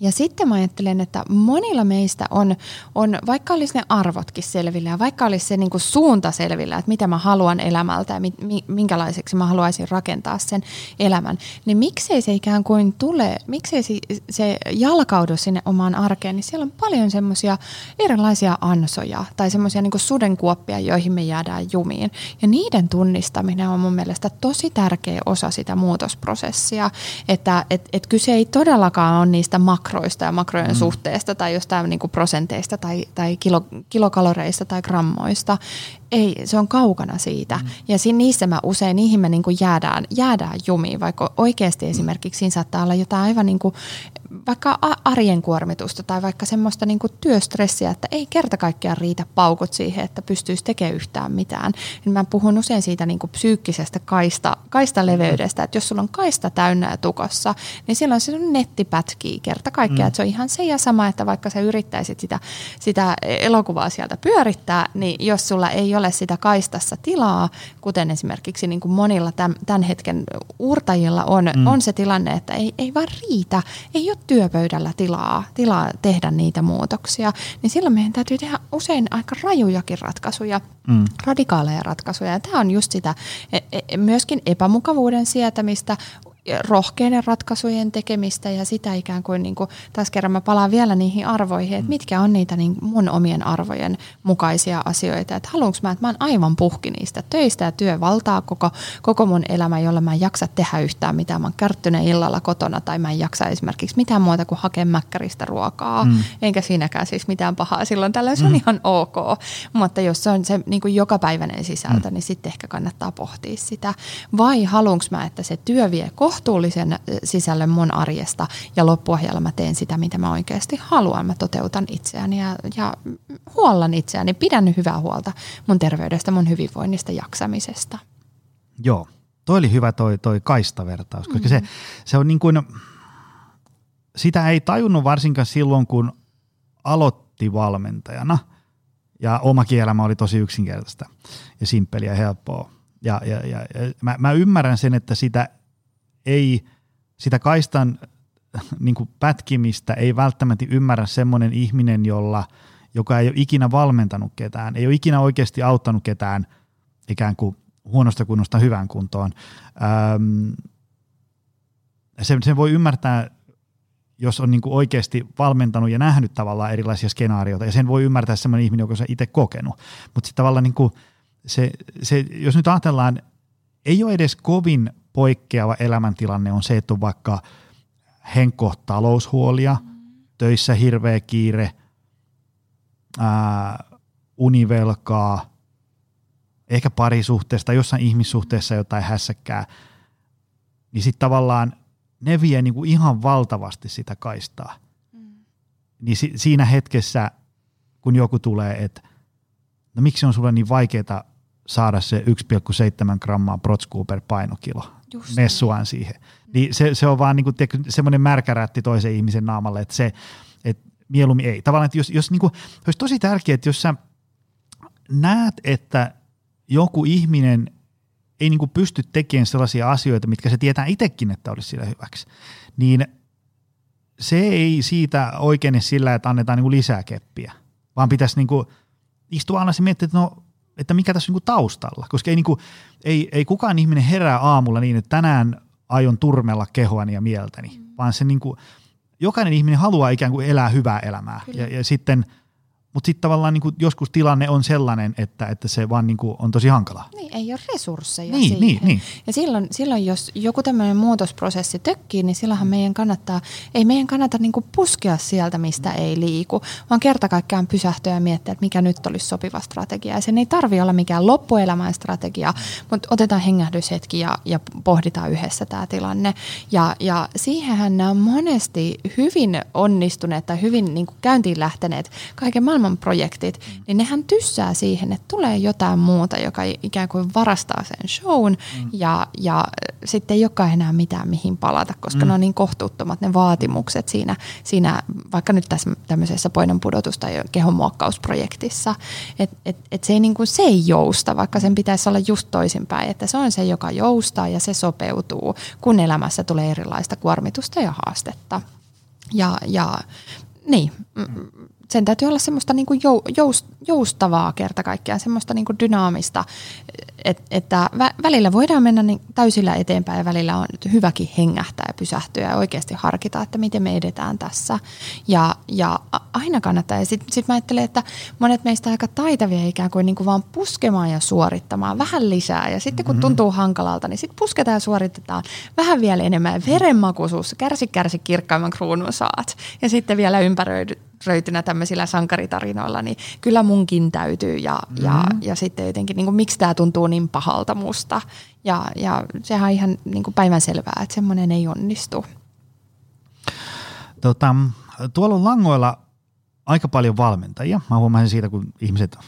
Ja sitten mä ajattelen, että monilla meistä on, on vaikka olisi ne arvotkin selvillä ja vaikka olisi se niin kuin suunta selvillä, että mitä mä haluan elämältä ja mi, mi, minkälaiseksi mä haluaisin rakentaa sen elämän, niin miksei se ikään kuin tule, miksei se, se jalkaudu sinne omaan arkeen, niin siellä on paljon semmoisia erilaisia ansoja tai semmoisia niin sudenkuoppia, joihin me jäädään jumiin. Ja niiden tunnistaminen on mun mielestä tosi tärkeä osa sitä muutosprosessia, että et, et kyse ei todellakaan ole niistä makro makroista ja makrojen mm. suhteesta tai jostain niin kuin prosenteista tai, tai kilo, kilokaloreista tai grammoista. Ei, se on kaukana siitä. Mm. Ja siinä, niissä mä usein, niihin me niin kuin jäädään, jäädään jumiin, vaikka oikeasti esimerkiksi siinä saattaa olla jotain aivan niin kuin vaikka arjen kuormitusta tai vaikka semmoista niin työstressiä, että ei kerta kaikkiaan riitä paukut siihen, että pystyisi tekemään yhtään mitään. Niin mä puhun usein siitä niin psyykkisestä kaista, kaistaleveydestä, että jos sulla on kaista täynnä ja tukossa, niin silloin se on netti pätkii kerta kaikkiaan. Mm. Että se on ihan se ja sama, että vaikka sä yrittäisit sitä, sitä elokuvaa sieltä pyörittää, niin jos sulla ei ole sitä kaistassa tilaa, kuten esimerkiksi niin kuin monilla tämän, tämän hetken uurtajilla on, mm. on se tilanne, että ei, ei vaan riitä, ei ole työpöydällä tilaa, tilaa tehdä niitä muutoksia, niin silloin meidän täytyy tehdä usein aika rajujakin ratkaisuja, mm. radikaaleja ratkaisuja. Ja tämä on just sitä e, e, myöskin epämukavuuden sietämistä, rohkeiden ratkaisujen tekemistä ja sitä ikään kuin, niin kuin taas kerran mä palaan vielä niihin arvoihin, että mm. mitkä on niitä niin mun omien arvojen mukaisia asioita. Että haluanko mä, että mä oon aivan puhki niistä töistä ja työ valtaa koko, koko mun elämä, jolla mä en jaksa tehdä yhtään mitään. Mä oon kärttyneen illalla kotona tai mä en jaksa esimerkiksi mitään muuta kuin hakea mäkkäristä ruokaa. Mm. Enkä siinäkään siis mitään pahaa silloin. Tällä se on mm. ihan ok. Mutta jos se on se niin kuin jokapäiväinen sisältö, mm. niin sitten ehkä kannattaa pohtia sitä. Vai haluanko mä, että se työ vie kohta kohtuullisen sisällön mun arjesta ja loppuohjalla mä teen sitä, mitä mä oikeasti haluan. Mä toteutan itseäni ja, ja huollan itseäni, pidän hyvää huolta mun terveydestä, mun hyvinvoinnista, jaksamisesta. Joo, toi oli hyvä toi, toi kaistavertaus, koska mm-hmm. se, se on niin kuin, sitä ei tajunnut varsinkaan silloin, kun aloitti valmentajana ja oma kielämä oli tosi yksinkertaista ja simppeliä ja helppoa. Ja, ja, ja, ja mä, mä ymmärrän sen, että sitä ei sitä kaistan niin kuin pätkimistä ei välttämättä ymmärrä semmoinen ihminen, jolla, joka ei ole ikinä valmentanut ketään, ei ole ikinä oikeasti auttanut ketään ikään kuin huonosta kunnosta hyvään kuntoon. Öm, sen, sen voi ymmärtää, jos on niin kuin oikeasti valmentanut ja nähnyt tavallaan erilaisia skenaarioita, ja sen voi ymmärtää semmoinen ihminen, joka on itse kokenut. Mutta sitten tavallaan niin kuin se, se, jos nyt ajatellaan, ei ole edes kovin poikkeava elämäntilanne on se, että on vaikka henkko taloushuolia, töissä hirveä kiire, ää, univelkaa, ehkä parisuhteesta, jossain ihmissuhteessa jotain hässäkkää, niin sitten tavallaan ne vie niinku ihan valtavasti sitä kaistaa. Mm. Niin si- siinä hetkessä, kun joku tulee, että no miksi on sulle niin vaikeaa saada se 1,7 grammaa protskuu per painokilo, Just messuaan siihen. Niin se, se on vaan niinku, semmoinen märkärätti toisen ihmisen naamalle, että se, et mieluummin ei. Tavallaan, että jos, jos niinku, olisi tosi tärkeää, että jos sä näet, että joku ihminen ei niinku pysty tekemään sellaisia asioita, mitkä se tietää itsekin, että olisi sillä hyväksi, niin se ei siitä oikein sillä, että annetaan niinku lisää keppiä, vaan pitäisi niinku istua aina ja miettiä, että no että mikä tässä on niin taustalla, koska ei, niin kuin, ei, ei kukaan ihminen herää aamulla niin, että tänään aion turmella kehoani ja mieltäni, mm. vaan se niin kuin, jokainen ihminen haluaa ikään kuin elää hyvää elämää. Ja, ja sitten – mutta sitten tavallaan niin kuin joskus tilanne on sellainen, että, että se vaan niin kuin on tosi hankalaa. Niin, ei ole resursseja niin, siihen. Niin, niin. Ja silloin, silloin, jos joku tämmöinen muutosprosessi tökkii, niin silloinhan meidän kannattaa, ei meidän kannata niin kuin puskea sieltä, mistä ei liiku, vaan kerta kaikkiaan pysähtyä ja miettiä, että mikä nyt olisi sopiva strategia. Ja sen ei tarvi olla mikään loppuelämän strategia, mutta otetaan hengähdyshetki ja, ja pohditaan yhdessä tämä tilanne. Ja, ja siihenhän nämä on monesti hyvin onnistuneet tai hyvin niin kuin käyntiin lähteneet kaiken maailman maailman projektit, mm. niin nehän tyssää siihen, että tulee jotain muuta, joka ikään kuin varastaa sen shown mm. ja, ja sitten ei olekaan enää mitään mihin palata, koska mm. ne on niin kohtuuttomat ne vaatimukset siinä, siinä vaikka nyt tässä tämmöisessä poinon pudotus- tai kehonmuokkausprojektissa, että et, et se, ei niin kuin, se ei jousta, vaikka sen pitäisi olla just toisinpäin, että se on se, joka joustaa ja se sopeutuu, kun elämässä tulee erilaista kuormitusta ja haastetta. Ja, ja niin, sen täytyy olla semmoista niin kuin joust, joustavaa kerta kaikkiaan, semmoista niin kuin dynaamista, et, että vä, välillä voidaan mennä niin täysillä eteenpäin ja välillä on hyväkin hengähtää ja pysähtyä ja oikeasti harkita, että miten me edetään tässä. Ja, ja aina kannattaa. Ja sitten sit mä ajattelen, että monet meistä aika taitavia ikään kuin, niin kuin vaan puskemaan ja suorittamaan vähän lisää. Ja sitten kun mm-hmm. tuntuu hankalalta, niin sitten pusketaan ja suoritetaan vähän vielä enemmän. Verenmakuisuus, kärsi kärsi kirkkaimman kruunun saat. Ja sitten vielä ympäröidyt röytynä tämmöisillä sankaritarinoilla, niin kyllä munkin täytyy ja, mm. ja, ja sitten jotenkin, niin kuin, miksi tämä tuntuu niin pahalta musta. Ja, ja sehän on ihan niin kuin päivänselvää, että semmoinen ei onnistu. Tota, tuolla on langoilla aika paljon valmentajia. Mä huomasin siitä, kun ihmiset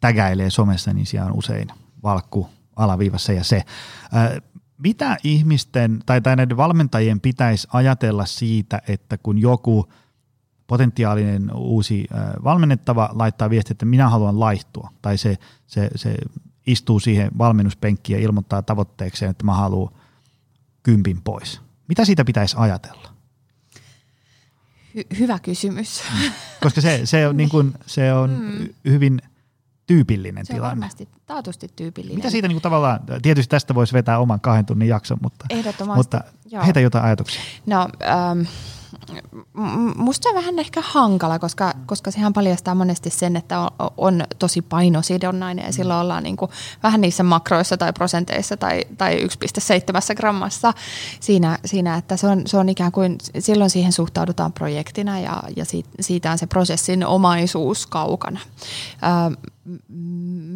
tägäilee somessa, niin siellä on usein valkku alaviivassa ja se. mitä ihmisten tai, tai näiden valmentajien pitäisi ajatella siitä, että kun joku – potentiaalinen uusi valmennettava laittaa viesti, että minä haluan laihtua, tai se, se, se istuu siihen valmennuspenkkiin ja ilmoittaa tavoitteekseen, että mä haluan kympin pois. Mitä siitä pitäisi ajatella? Hy- hyvä kysymys. Koska se, se on, niin kuin, se on mm. hyvin tyypillinen se tilanne. Se on varmasti taatusti tyypillinen. Mitä siitä niin kuin tavallaan, tietysti tästä voisi vetää oman kahden tunnin jakson, mutta, mutta heitä jotain ajatuksia. No, ähm, musta on vähän ehkä hankala, koska, koska sehän paljastaa monesti sen, että on, on tosi painosidonnainen ja silloin ollaan niin kuin vähän niissä makroissa tai prosenteissa tai, tai 1,7 grammassa siinä, siinä että se on, se on ikään kuin, silloin siihen suhtaudutaan projektina ja, ja siitä on se prosessin omaisuus kaukana.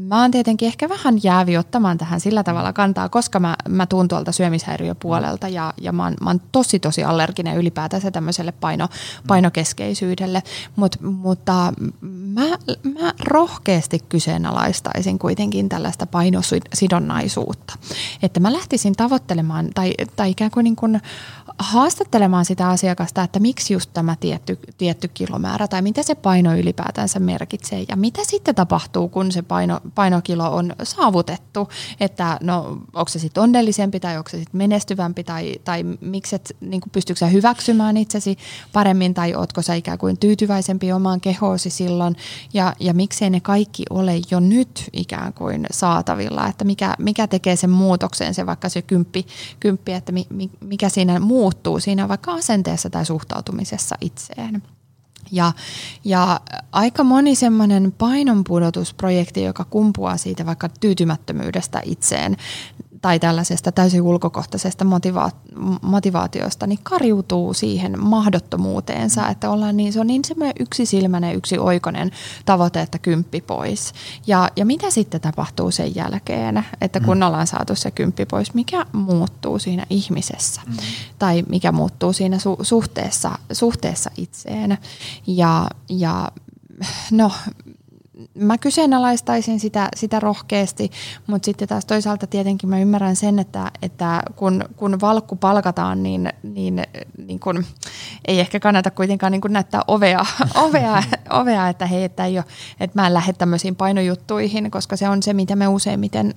Mä oon tietenkin ehkä vähän jäävi ottamaan tähän sillä tavalla kantaa, koska mä, mä tuun tuolta syömishäiriöpuolelta ja, ja mä, oon, mä oon tosi tosi allerginen ylipäätänsä tämmöiselle paino, painokeskeisyydelle, Mut, mutta mä, mä rohkeasti kyseenalaistaisin kuitenkin tällaista painosidonnaisuutta, että mä lähtisin tavoittelemaan tai, tai ikään kuin, niin kuin haastattelemaan sitä asiakasta, että miksi just tämä tietty, tietty kilomäärä tai mitä se paino ylipäätänsä merkitsee ja mitä sitten tapahtuu, kun se paino, painokilo on saavutettu, että no onko se sitten onnellisempi tai onko se sitten menestyvämpi tai, tai miksi et, niin pystyykö sä hyväksymään itsesi paremmin tai ootko sä ikään kuin tyytyväisempi omaan kehoosi silloin? Ja, ja miksei ne kaikki ole jo nyt ikään kuin saatavilla, että mikä, mikä tekee sen muutoksen, se vaikka se kymppi, kymppi että mi, mikä siinä muuttuu siinä vaikka asenteessa tai suhtautumisessa itseen. Ja, ja aika moni semmoinen painonpudotusprojekti, joka kumpuaa siitä vaikka tyytymättömyydestä itseen, tai tällaisesta täysin ulkokohtaisesta motiva- motivaatiosta, niin karjutuu siihen mahdottomuuteensa, että ollaan niin, se on niin semmoinen yksisilmäinen, yksi oikonen tavoite, että kymppi pois. Ja, ja mitä sitten tapahtuu sen jälkeen, että kun mm. ollaan saatu se kymppi pois, mikä muuttuu siinä ihmisessä mm. tai mikä muuttuu siinä su- suhteessa, suhteessa itseen. Ja, ja no mä kyseenalaistaisin sitä, sitä rohkeasti, mutta sitten taas toisaalta tietenkin mä ymmärrän sen, että, että kun, kun valkku palkataan, niin, niin, niin kun, ei ehkä kannata kuitenkaan niin näyttää ovea, *laughs* ovea, ovea, että hei, että, ei ole, että mä en lähde tämmöisiin painojuttuihin, koska se on se, mitä me useimmiten,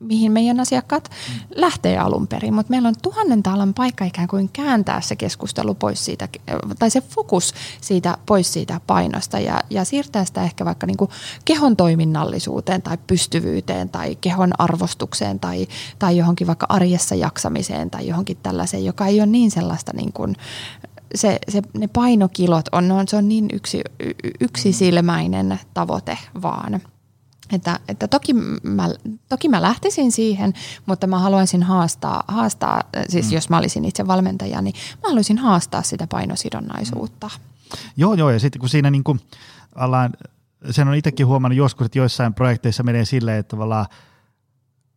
mihin meidän asiakkaat lähtee alun perin. Mutta meillä on tuhannen talan paikka ikään kuin kääntää se keskustelu pois siitä, tai se fokus siitä pois siitä painosta ja, ja siirtää sitä ehkä vaikka niin kuin kehon toiminnallisuuteen tai pystyvyyteen tai kehon arvostukseen tai, tai johonkin vaikka arjessa jaksamiseen tai johonkin tällaiseen, joka ei ole niin sellaista niin kuin, se, se, ne painokilot on, on, se on niin yksi, yksisilmäinen tavoite vaan. Että, että toki, mä, toki mä lähtisin siihen, mutta mä haluaisin haastaa, haastaa siis mm. jos mä olisin itse valmentaja, niin mä haluaisin haastaa sitä painosidonnaisuutta. Mm. Joo, joo, ja sitten kun siinä niin kuin ollaan sen on itsekin huomannut joskus, että joissain projekteissa menee silleen, että tavallaan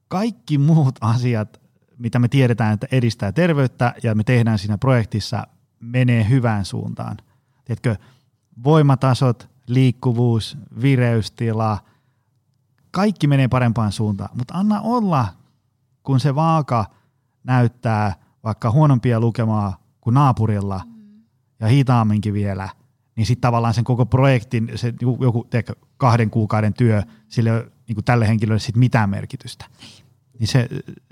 kaikki muut asiat, mitä me tiedetään, että edistää terveyttä ja me tehdään siinä projektissa, menee hyvään suuntaan. Tiedätkö, voimatasot, liikkuvuus, vireystila, kaikki menee parempaan suuntaan, mutta anna olla, kun se vaaka näyttää vaikka huonompia lukemaa kuin naapurilla ja hitaamminkin vielä – niin sitten tavallaan sen koko projektin, se joku teekö, kahden kuukauden työ, sille niin tälle henkilölle sit mitään merkitystä. Niin se,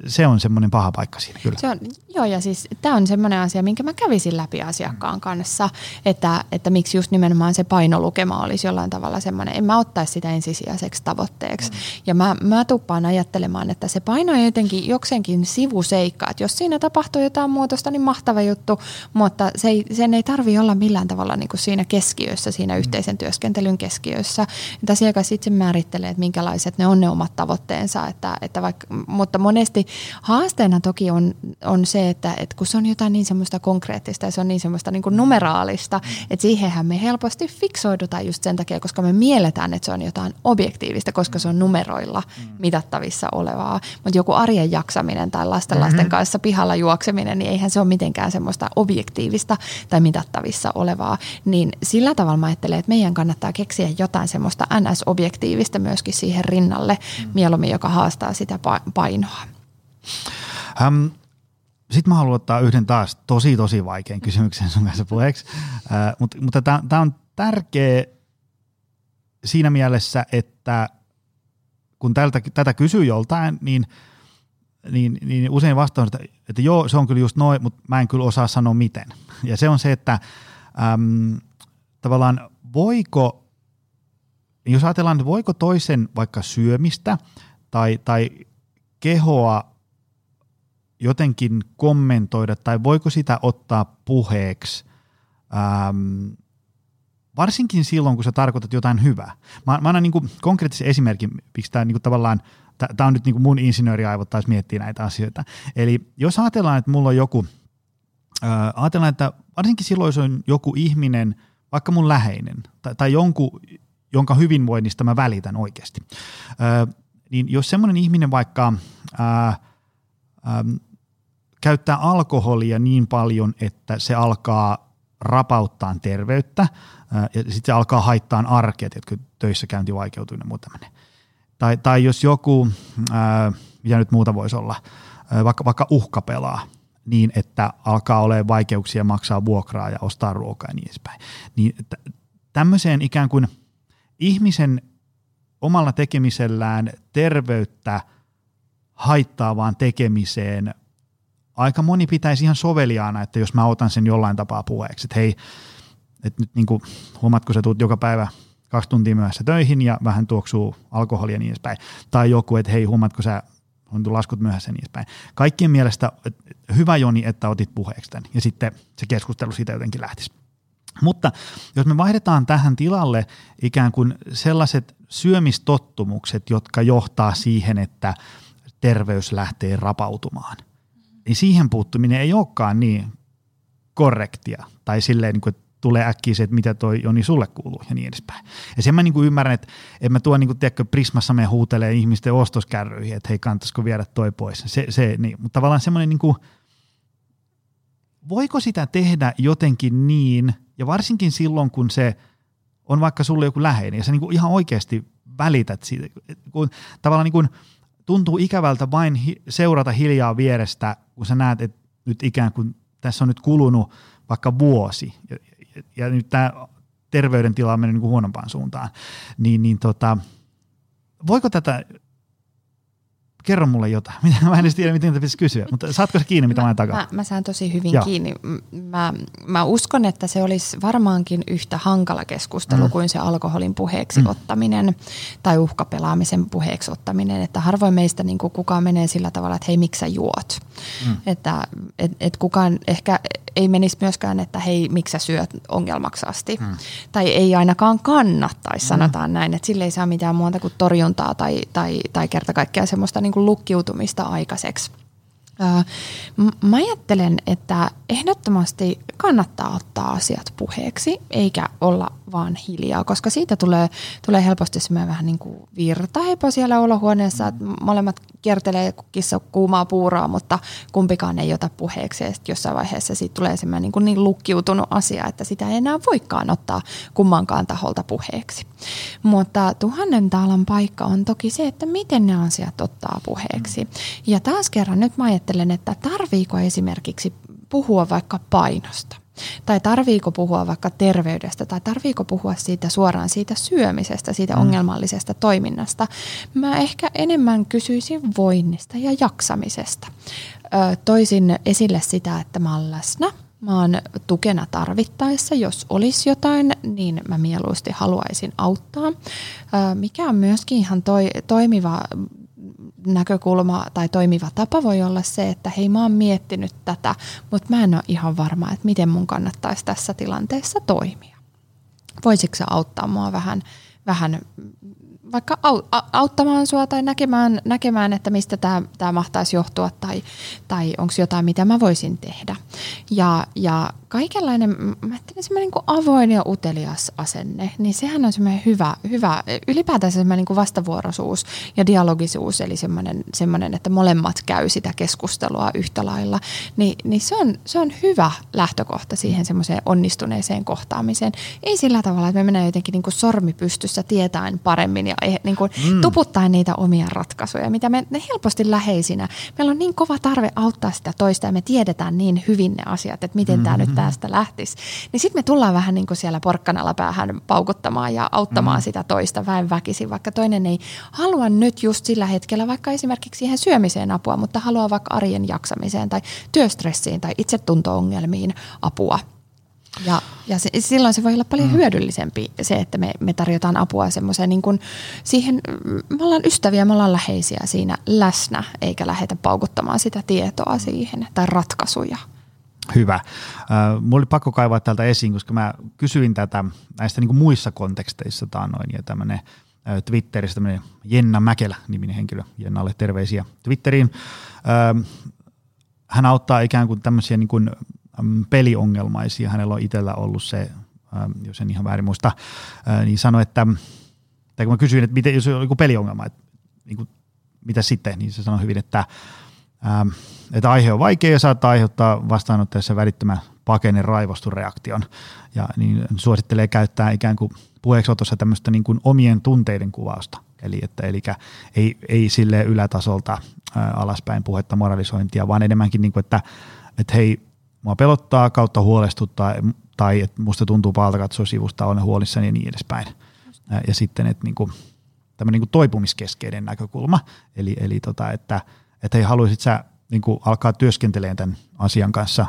se on semmoinen paha paikka siinä kyllä. Se on, joo, ja siis tämä on semmoinen asia, minkä mä kävisin läpi asiakkaan kanssa, että, että miksi just nimenomaan se painolukema olisi jollain tavalla semmoinen, en mä ottaisi sitä ensisijaiseksi tavoitteeksi. Mm. Ja mä, mä tuppaan ajattelemaan, että se paino on jotenkin jokseenkin sivuseikka, että jos siinä tapahtuu jotain muutosta, niin mahtava juttu, mutta se ei, sen ei tarvi olla millään tavalla niin kuin siinä keskiössä, siinä mm. yhteisen työskentelyn keskiössä. Että asiakas itse määrittelee, että minkälaiset ne on ne omat tavoitteensa, että, että vaikka mutta monesti haasteena toki on, on se, että, että kun se on jotain niin semmoista konkreettista ja se on niin semmoista niin kuin numeraalista, että siihenhän me helposti fiksoidutaan just sen takia, koska me mielletään, että se on jotain objektiivista, koska se on numeroilla mitattavissa olevaa. Mutta joku arjen jaksaminen tai lasten lasten mm-hmm. kanssa pihalla juokseminen, niin eihän se ole mitenkään semmoista objektiivista tai mitattavissa olevaa. Niin sillä tavalla mä ajattelen, että meidän kannattaa keksiä jotain semmoista NS-objektiivista myöskin siihen rinnalle, mm. mieluummin joka haastaa sitä painoa painoa? Ähm, Sitten mä haluan ottaa yhden taas tosi tosi vaikean kysymyksen sun kanssa puheeksi, äh, mutta, mutta tämä on tärkeä siinä mielessä, että kun tältä, tätä kysyy joltain, niin, niin, niin usein vastaus, että, että joo, se on kyllä just noin, mutta mä en kyllä osaa sanoa miten. Ja se on se, että äm, tavallaan voiko, jos ajatellaan, että voiko toisen vaikka syömistä tai, tai kehoa jotenkin kommentoida tai voiko sitä ottaa puheeksi, ähm, varsinkin silloin, kun sä tarkoitat jotain hyvää. Mä, mä annan niin konkreettisen esimerkin, miksi tämä niin tavallaan, tämä on nyt niin mun insinööriaivot taas miettiä näitä asioita. Eli jos ajatellaan, että mulla on joku, äh, ajatellaan, että varsinkin silloin, jos on joku ihminen, vaikka mun läheinen, tai, tai jonkun, jonka hyvinvoinnista mä välitän oikeasti. Äh, niin jos semmoinen ihminen vaikka ää, ää, käyttää alkoholia niin paljon, että se alkaa rapauttaa terveyttä ää, ja sitten se alkaa haittaa arkea, että töissä käynti vaikeutuu ja muuta Tai, tai jos joku, ää, mitä nyt muuta voisi olla, ää, vaikka, vaikka uhkapelaa, niin että alkaa olemaan vaikeuksia maksaa vuokraa ja ostaa ruokaa ja niin edespäin. Niin tämmöiseen ikään kuin ihmisen omalla tekemisellään terveyttä haittaavaan tekemiseen aika moni pitäisi ihan soveliaana, että jos mä otan sen jollain tapaa puheeksi, että hei, että nyt niin kuin, huomaatko sä tuut joka päivä kaksi tuntia myöhässä töihin ja vähän tuoksuu alkoholia niin edespäin. Tai joku, että hei, huomaatko sä on laskut myöhässä niin edespäin. Kaikkien mielestä hyvä Joni, että otit puheeksi tämän ja sitten se keskustelu siitä jotenkin lähtisi. Mutta jos me vaihdetaan tähän tilalle ikään kuin sellaiset syömistottumukset, jotka johtaa siihen, että terveys lähtee rapautumaan, niin siihen puuttuminen ei olekaan niin korrektia tai silleen, niin kuin, että tulee äkkiä se, että mitä toi Joni sulle kuuluu ja niin edespäin. Ja sen mä niin kuin ymmärrän, että en mä tuo niin kuin, tiedätkö, Prismassa me huutelee ihmisten ostoskärryihin, että hei kannattaisiko viedä toi pois. Se, se, niin. Mutta tavallaan semmoinen, niin kuin, voiko sitä tehdä jotenkin niin, ja varsinkin silloin, kun se on vaikka sulle joku läheinen ja sä niin kuin ihan oikeasti välität siitä, kun tavallaan niin kuin tuntuu ikävältä vain hi- seurata hiljaa vierestä, kun sä näet, että nyt ikään kuin tässä on nyt kulunut vaikka vuosi ja, ja, ja nyt tämä terveydentila on mennyt niin kuin huonompaan suuntaan, niin, niin tota, voiko tätä kerro mulle jotain. *laughs* Mä en edes tiedä, miten pitäisi kysyä, mutta saatko se kiinni, mitä mä, mä takaa? Mä, mä saan tosi hyvin Joo. kiinni. Mä, mä uskon, että se olisi varmaankin yhtä hankala keskustelu mm. kuin se alkoholin puheeksi mm. ottaminen tai uhkapelaamisen puheeksi ottaminen. Että harvoin meistä niin kuin kukaan menee sillä tavalla, että hei, miksi sä juot? Mm. Että et, et kukaan ehkä ei menisi myöskään, että hei, miksi sä syöt ongelmaksi asti. Mm. Tai ei ainakaan kannattaisi, sanotaan mm. näin, että sille ei saa mitään muuta kuin torjuntaa tai, tai, tai kerta kaikkea semmoista niin kuin lukkiutumista aikaiseksi. Mä ajattelen, että ehdottomasti kannattaa ottaa asiat puheeksi, eikä olla vaan hiljaa, koska siitä tulee, tulee helposti semmoinen vähän niin kuin virtahepo siellä olohuoneessa, että molemmat kiertelee kissa kuumaa puuraa, mutta kumpikaan ei ota puheeksi ja jossain vaiheessa siitä tulee semmoinen niin, kuin niin lukkiutunut asia, että sitä ei enää voikaan ottaa kummankaan taholta puheeksi. Mutta tuhannen taalan paikka on toki se, että miten ne asiat ottaa puheeksi. Ja taas kerran nyt mä ajattelen, että tarviiko esimerkiksi puhua vaikka painosta. Tai tarviiko puhua vaikka terveydestä tai tarviiko puhua siitä suoraan siitä syömisestä, siitä mm. ongelmallisesta toiminnasta. Mä ehkä enemmän kysyisin voinnista ja jaksamisesta. Ö, toisin esille sitä, että mä olen läsnä Mä oon tukena tarvittaessa, jos olisi jotain, niin mä mieluusti haluaisin auttaa. Mikä on myöskin ihan toi, toimiva näkökulma tai toimiva tapa voi olla se, että hei mä oon miettinyt tätä, mutta mä en ole ihan varma, että miten mun kannattaisi tässä tilanteessa toimia. Voisitko sä auttaa mua vähän, vähän vaikka auttamaan sua tai näkemään, näkemään että mistä tämä, mahtaisi johtua tai, tai onko jotain, mitä mä voisin tehdä. Ja, ja kaikenlainen, mä ajattelin semmoinen niin avoin ja utelias asenne, niin sehän on semmoinen hyvä, hyvä ylipäätään semmoinen niin vastavuoroisuus ja dialogisuus, eli semmoinen, semmoinen, että molemmat käy sitä keskustelua yhtä lailla, niin, niin se, on, se on hyvä lähtökohta siihen semmoiseen onnistuneeseen kohtaamiseen. Ei sillä tavalla, että me mennään jotenkin niin kuin sormi pystyssä tietäen paremmin ja eh, niin kuin mm. tuputtaen niitä omia ratkaisuja, mitä me ne helposti läheisinä. Meillä on niin kova tarve auttaa sitä toista ja me tiedetään niin hyvin ne asiat, että miten mm-hmm. tämä nyt tästä lähtisi. Niin sitten me tullaan vähän niin kuin siellä porkkanalla päähän paukuttamaan ja auttamaan mm-hmm. sitä toista väen väkisin, vaikka toinen ei halua nyt just sillä hetkellä vaikka esimerkiksi siihen syömiseen apua, mutta haluaa vaikka arjen jaksamiseen tai työstressiin tai itsetunto-ongelmiin apua. Ja, ja se, silloin se voi olla paljon mm. hyödyllisempi se, että me, me tarjotaan apua semmoiseen niin kuin siihen, me ollaan ystäviä, me ollaan läheisiä siinä läsnä, eikä lähdetä paukuttamaan sitä tietoa siihen tai ratkaisuja. Hyvä. Mulla oli pakko kaivaa täältä esiin, koska mä kysyin tätä näistä niin kuin muissa konteksteissa taannoin ja tämmöinen Twitterissä tämmöinen Jenna Mäkelä-niminen henkilö, Jennalle terveisiä Twitteriin. Hän auttaa ikään kuin tämmöisiä niin kuin peliongelmaisia. Hänellä on itsellä ollut se, jos en ihan väärin muista, niin sanoi, että, tai kun mä kysyin, että miten, jos on joku peliongelma, että niin kuin, mitä sitten, niin se sanoi hyvin, että, että aihe on vaikea ja saattaa aiheuttaa vastaanottajassa välittömän pakenen raivostureaktion. Ja niin suosittelee käyttää ikään kuin puheeksi tämmöistä niin kuin omien tunteiden kuvausta. Eli, että, eli ei, ei sille ylätasolta ää, alaspäin puhetta moralisointia, vaan enemmänkin, niin kuin, että, että hei, mua pelottaa kautta huolestuttaa tai että musta tuntuu pahalta katsoa sivusta, olen huolissani ja niin edespäin. Ja sitten että niinku, tämmöinen niinku toipumiskeskeinen näkökulma, eli, eli tota, että, että hei, haluaisit sä niinku alkaa työskentelemään tämän asian kanssa,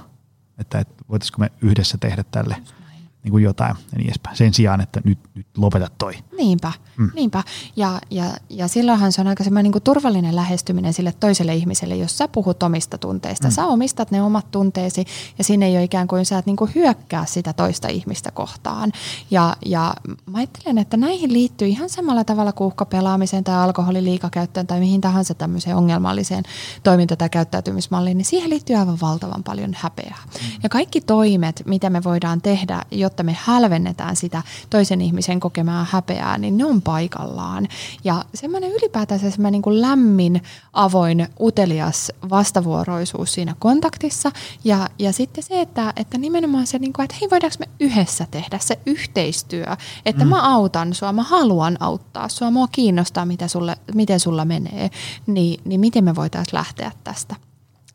että, että voitaisiko me yhdessä tehdä tälle – niin kuin jotain ja niin edespäin. Sen sijaan, että nyt, nyt lopeta toi. Niinpä, mm. niinpä. Ja, ja, ja silloinhan se on aika semmoinen niin turvallinen lähestyminen sille toiselle ihmiselle, jos sä puhut omista tunteista. Mm. Sä omistat ne omat tunteesi ja sinne ei ole ikään kuin sä et niin kuin hyökkää sitä toista ihmistä kohtaan. Ja, ja mä ajattelen, että näihin liittyy ihan samalla tavalla kuin uhkapelaamiseen tai alkoholiliikakäyttöön tai mihin tahansa tämmöiseen ongelmalliseen toiminta- tai käyttäytymismalliin, niin siihen liittyy aivan valtavan paljon häpeää. Mm. Ja kaikki toimet, mitä me voidaan tehdä, jotta me hälvennetään sitä toisen ihmisen kokemaa häpeää, niin ne on paikallaan. Ja semmoinen ylipäätään semmoinen niin kuin lämmin, avoin, utelias vastavuoroisuus siinä kontaktissa. Ja, ja sitten se, että, että nimenomaan se, niin kuin, että hei voidaanko me yhdessä tehdä se yhteistyö, että mm. mä autan sua, mä haluan auttaa sua, mua kiinnostaa, mitä sulle, miten sulla menee, niin, niin miten me voitaisiin lähteä tästä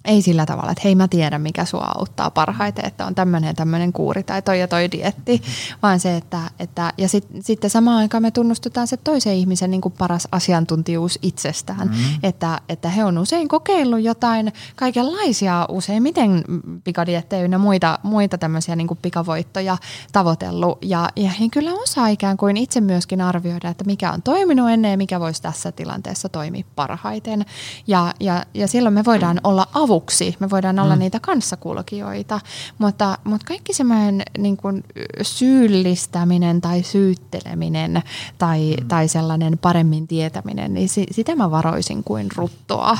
ei sillä tavalla, että hei mä tiedän mikä sua auttaa parhaiten, että on tämmöinen ja tämmöinen kuuri tai toi ja toi dietti, vaan se, että, että ja sit, sitten samaan aikaan me tunnustetaan se toisen ihmisen niin kuin paras asiantuntijuus itsestään, mm-hmm. että, että he on usein kokeillut jotain kaikenlaisia, useimmiten pikadiettejä ja muita, muita tämmöisiä niin kuin pikavoittoja tavoitellut. Ja, ja he kyllä osaa ikään kuin itse myöskin arvioida, että mikä on toiminut ennen ja mikä voisi tässä tilanteessa toimia parhaiten. Ja, ja, ja silloin me voidaan olla avu avuksi. Me voidaan olla mm. niitä kanssakulkijoita, mutta, mutta kaikki semmoinen niin kuin syyllistäminen tai syytteleminen tai, mm. tai sellainen paremmin tietäminen, niin si, sitä mä varoisin kuin ruttoa.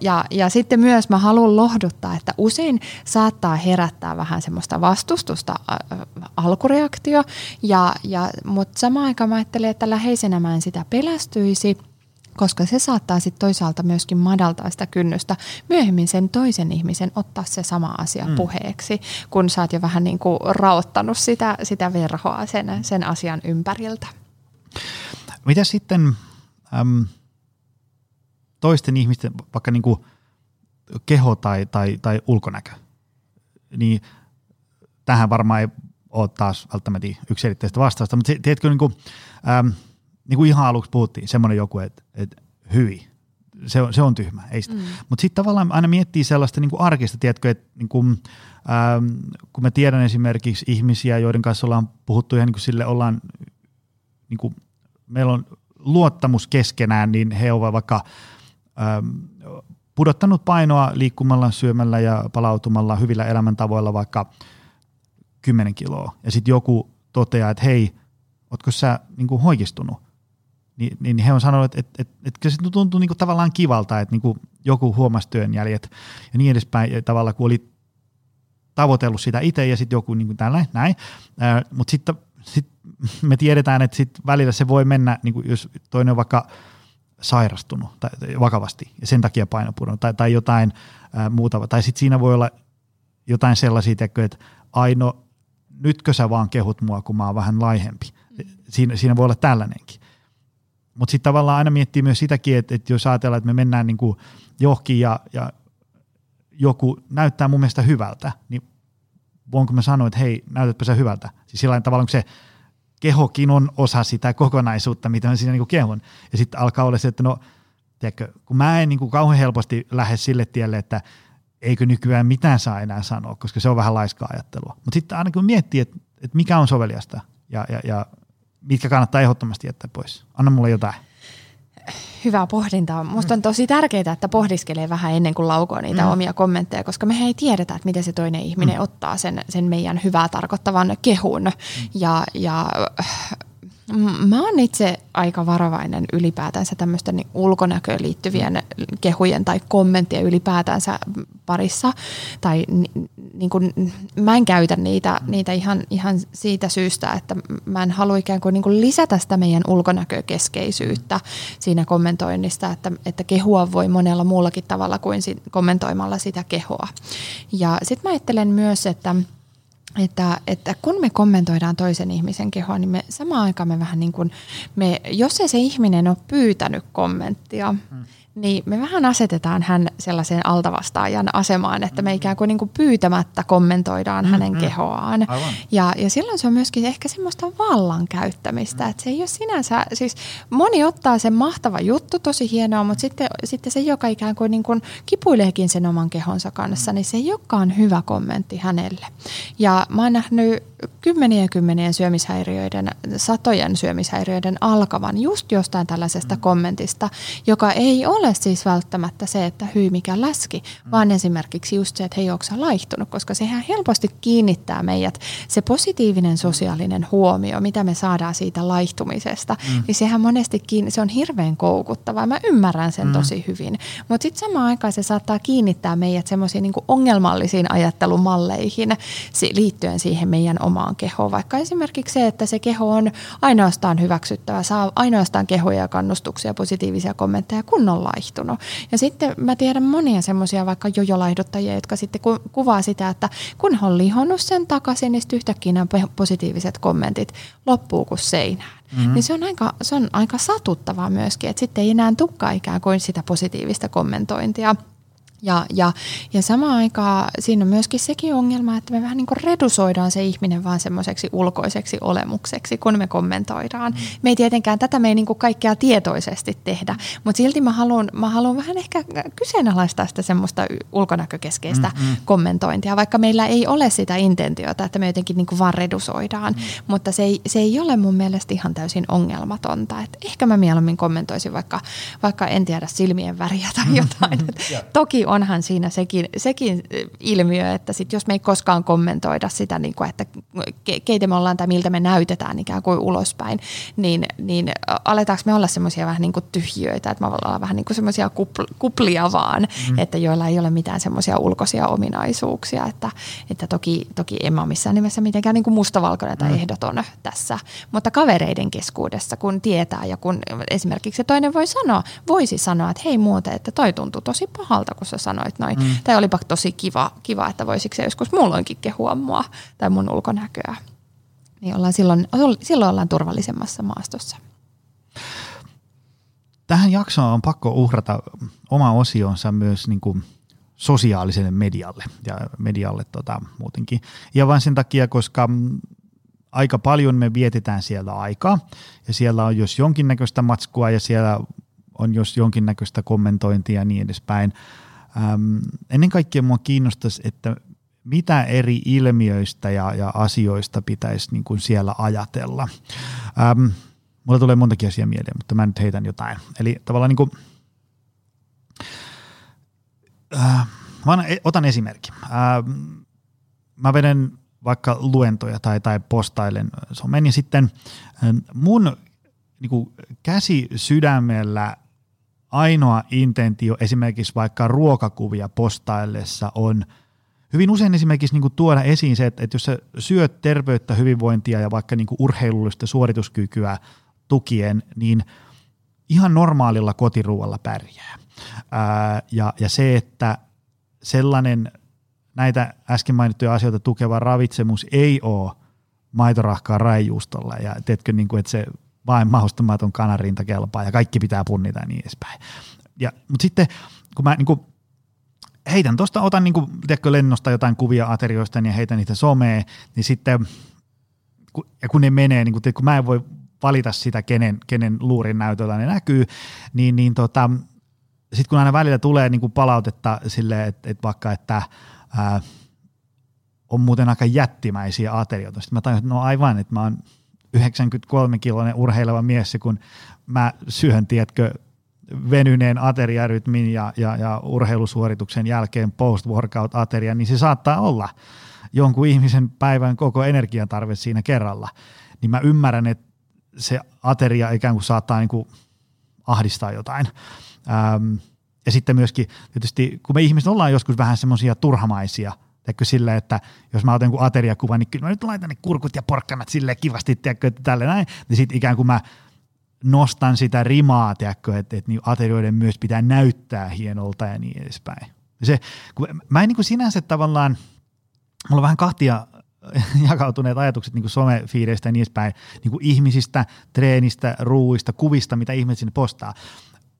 Ja, ja sitten myös mä haluan lohduttaa, että usein saattaa herättää vähän semmoista vastustusta äh, alkureaktio, ja, ja, mutta samaan aikaan mä ajattelin, että läheisenä mä en sitä pelästyisi – koska se saattaa sitten toisaalta myöskin madaltaa sitä kynnystä myöhemmin sen toisen ihmisen ottaa se sama asia mm. puheeksi, kun sä oot jo vähän niin kuin raottanut sitä, sitä verhoa sen, sen asian ympäriltä. Mitä sitten äm, toisten ihmisten vaikka niin kuin keho tai, tai, tai ulkonäkö, niin tähän varmaan ei ole taas välttämättä yksiselitteistä vastausta, mutta tiedätkö, niin kuin, ähm, niin kuin ihan aluksi puhuttiin, semmoinen joku, että, että hyi, se on, se on tyhmä, ei sitä. Mm. Mutta sitten tavallaan aina miettii sellaista niin kuin arkista, tiedätkö, että niin kuin, ähm, kun mä tiedän esimerkiksi ihmisiä, joiden kanssa ollaan puhuttu ihan niin kuin sille ollaan, niin kuin, meillä on luottamus keskenään, niin he ovat vaikka ähm, pudottanut painoa liikkumalla, syömällä ja palautumalla hyvillä elämäntavoilla vaikka 10 kiloa. Ja sitten joku toteaa, että hei, ootko sä niin kuin hoikistunut? Ni, niin he on sanonut, että, että, että, että se tuntuu niin kuin tavallaan kivalta, että niin kuin joku huomasi työnjäljet ja niin edespäin. Ja tavallaan kun oli tavoitellut sitä itse ja sitten joku niin kuin tällä, näin. Mutta sitten sit me tiedetään, että sit välillä se voi mennä, niin kuin jos toinen on vaikka sairastunut tai, vakavasti ja sen takia paino tai, tai jotain ää, muuta. Tai sitten siinä voi olla jotain sellaisia, että Aino, nytkö sä vaan kehut mua, kun mä oon vähän laihempi. Siinä, siinä voi olla tällainenkin. Mutta sitten tavallaan aina miettii myös sitäkin, että, että jos ajatellaan, että me mennään niin johonkin ja, ja joku näyttää mun mielestä hyvältä, niin voinko mä sanoa, että hei, näytätpä sä hyvältä. Siis sillä tavalla, kun se kehokin on osa sitä kokonaisuutta, mitä mä siinä niin kehon. Ja sitten alkaa olla se, että no, tiedätkö, kun mä en niin kuin kauhean helposti lähde sille tielle, että eikö nykyään mitään saa enää sanoa, koska se on vähän laiskaa ajattelua. Mutta sitten aina kun miettii, että, että mikä on soveliasta ja, ja, ja mitkä kannattaa ehdottomasti jättää pois. Anna mulle jotain. Hyvää pohdintaa. Minusta on tosi tärkeää, että pohdiskelee vähän ennen kuin laukoo niitä mm. omia kommentteja, koska me ei tiedetä, että miten se toinen ihminen mm. ottaa sen, sen meidän hyvää tarkoittavan kehun. Mm. Ja, ja Mä oon itse aika varovainen ylipäätänsä tämmöisten niin ulkonäköön liittyvien kehujen tai kommenttien ylipäätänsä parissa. Tai niin kuin, mä en käytä niitä, niitä ihan, ihan siitä syystä, että mä en halua ikään kuin, niin kuin lisätä sitä meidän ulkonäkökeskeisyyttä siinä kommentoinnista, että, että kehua voi monella muullakin tavalla kuin kommentoimalla sitä kehoa. Ja sitten mä ajattelen myös, että – että, että kun me kommentoidaan toisen ihmisen kehoa, niin me samaan aikaan me vähän niin kuin, me, jos ei se ihminen ole pyytänyt kommenttia, hmm niin me vähän asetetaan hän sellaiseen altavastaajan asemaan, että me ikään kuin, niin kuin pyytämättä kommentoidaan mm, hänen kehoaan. Ja, ja silloin se on myöskin ehkä semmoista vallan käyttämistä, mm. että se ei ole sinänsä, siis moni ottaa sen mahtava juttu, tosi hienoa, mutta sitten, sitten se, joka ikään kuin, niin kuin kipuileekin sen oman kehonsa kanssa, mm. niin se ei olekaan hyvä kommentti hänelle. Ja mä oon nähnyt kymmenien kymmenien syömishäiriöiden, satojen syömishäiriöiden alkavan just jostain tällaisesta mm. kommentista, joka ei ole siis välttämättä se, että hyi mikä läski, mm. vaan esimerkiksi just se, että hei onko laihtunut, koska sehän helposti kiinnittää meidät, se positiivinen sosiaalinen huomio, mitä me saadaan siitä laihtumisesta, mm. niin sehän monesti kiinni, se on hirveän koukuttavaa, mä ymmärrän sen mm. tosi hyvin, mutta sitten samaan aikaan se saattaa kiinnittää meidät semmoisiin niin ongelmallisiin ajattelumalleihin liittyen siihen meidän omaan kehoon. Vaikka esimerkiksi se, että se keho on ainoastaan hyväksyttävä, saa ainoastaan kehoja ja kannustuksia, positiivisia kommentteja, kun on laihtunut. Ja sitten mä tiedän monia semmoisia vaikka jojolaihduttajia, jotka sitten ku- kuvaa sitä, että kun on lihonnut sen takaisin, niin sitten yhtäkkiä nämä positiiviset kommentit loppuu kuin seinään. Mm-hmm. Niin se on, aika, se on aika satuttavaa myöskin, että sitten ei enää tukkaa ikään kuin sitä positiivista kommentointia – ja, ja, ja samaan aikaan siinä on myöskin sekin ongelma, että me vähän niin kuin redusoidaan se ihminen vaan semmoiseksi ulkoiseksi olemukseksi, kun me kommentoidaan. Mm. Me ei tietenkään tätä me ei niin kuin kaikkea tietoisesti tehdä, mutta silti mä haluan, mä haluan vähän ehkä kyseenalaistaa sitä semmoista ulkonäkökeskeistä mm-hmm. kommentointia, vaikka meillä ei ole sitä intentiota, että me jotenkin niin kuin vaan redusoidaan, mm. mutta se ei, se ei ole mun mielestä ihan täysin ongelmatonta. Et ehkä mä mieluummin kommentoisin vaikka, vaikka en tiedä silmien väriä tai *laughs* jotain. Mm-hmm. Toki onhan siinä sekin, sekin ilmiö, että sit jos me ei koskaan kommentoida sitä, niin kuin, että keitä me ollaan tai miltä me näytetään ikään kuin ulospäin, niin, niin aletaanko me olla semmoisia vähän niin kuin tyhjiöitä, että me ollaan vähän niin kuin semmoisia kuplia vaan, mm. että joilla ei ole mitään semmoisia ulkoisia ominaisuuksia, että, että toki, toki en ole missään nimessä mitenkään niin kuin mustavalkoinen tai mm. ehdoton tässä, mutta kavereiden keskuudessa, kun tietää ja kun esimerkiksi se toinen voi sanoa, voisi sanoa, että hei muuten, että toi tuntuu tosi pahalta, kun sä sanoit noin. Mm. Tai olipa tosi kiva, kiva, että voisiko se joskus muulloinkin kehua mua tai mun ulkonäköä. Niin ollaan silloin, silloin ollaan turvallisemmassa maastossa. Tähän jaksoon on pakko uhrata oma osionsa myös niin kuin sosiaaliselle medialle ja medialle tota, muutenkin. Ja vain sen takia, koska aika paljon me vietetään siellä aikaa ja siellä on jos jonkinnäköistä matskua ja siellä on jos jonkinnäköistä kommentointia ja niin edespäin. Ähm, ennen kaikkea mua kiinnostaisi, että mitä eri ilmiöistä ja, ja asioista pitäisi niin kuin siellä ajatella. Ähm, mulla tulee montakin asiaa mieleen, mutta mä nyt heitän jotain. Eli tavallaan niin kuin, äh, mä otan esimerkki. Äh, mä vedän vaikka luentoja tai, tai postailen somen ja sitten mun niin kuin käsi sydämellä ainoa intentio esimerkiksi vaikka ruokakuvia postaillessa on hyvin usein esimerkiksi niin kuin tuoda esiin se, että, että jos sä syöt terveyttä, hyvinvointia ja vaikka niin kuin urheilullista suorituskykyä tukien, niin ihan normaalilla kotiruualla pärjää. Ää, ja, ja se, että sellainen näitä äsken mainittuja asioita tukeva ravitsemus ei ole maitorahkaa raijuustolla ja teetkö niin kuin, että se vain mahostamaton kanarinta kelpaa ja kaikki pitää punnita ja niin edespäin. Ja, mutta sitten kun mä niin kuin heitän tuosta, otan niin kuin, tiedätkö, lennosta jotain kuvia aterioista ja heitän niitä someen, niin sitten ja kun ne menee, niin kun, kun mä en voi valita sitä, kenen, kenen luurin näytöllä ne näkyy, niin, niin tota, sitten kun aina välillä tulee niin kuin palautetta sille, että, että vaikka, että ää, on muuten aika jättimäisiä aterioita, sitten mä tajun, että no aivan, että mä oon 93-kiloinen urheileva mies, kun mä syön, tiedätkö, venyneen ateriarytmin ja, ja, ja urheilusuorituksen jälkeen post-workout-ateria, niin se saattaa olla jonkun ihmisen päivän koko energiatarve siinä kerralla. Niin mä ymmärrän, että se ateria ikään kuin saattaa niin kuin ahdistaa jotain. Ähm, ja sitten myöskin tietysti, kun me ihmiset ollaan joskus vähän semmoisia turhamaisia, Teekö sille, että jos mä otan ateriakuvan, niin kyllä mä nyt laitan ne kurkut ja porkkanat silleen kivasti, tiedätkö, että tälle näin, niin sitten ikään kuin mä nostan sitä rimaa, tiedätkö, että, että niin aterioiden myös pitää näyttää hienolta ja niin edespäin. Se, kun mä en niin kuin sinänsä tavallaan, mulla on vähän kahtia *laughs* jakautuneet ajatukset niin somefiideistä ja niin edespäin, niin kuin ihmisistä, treenistä, ruuista, kuvista, mitä ihmiset sinne postaa.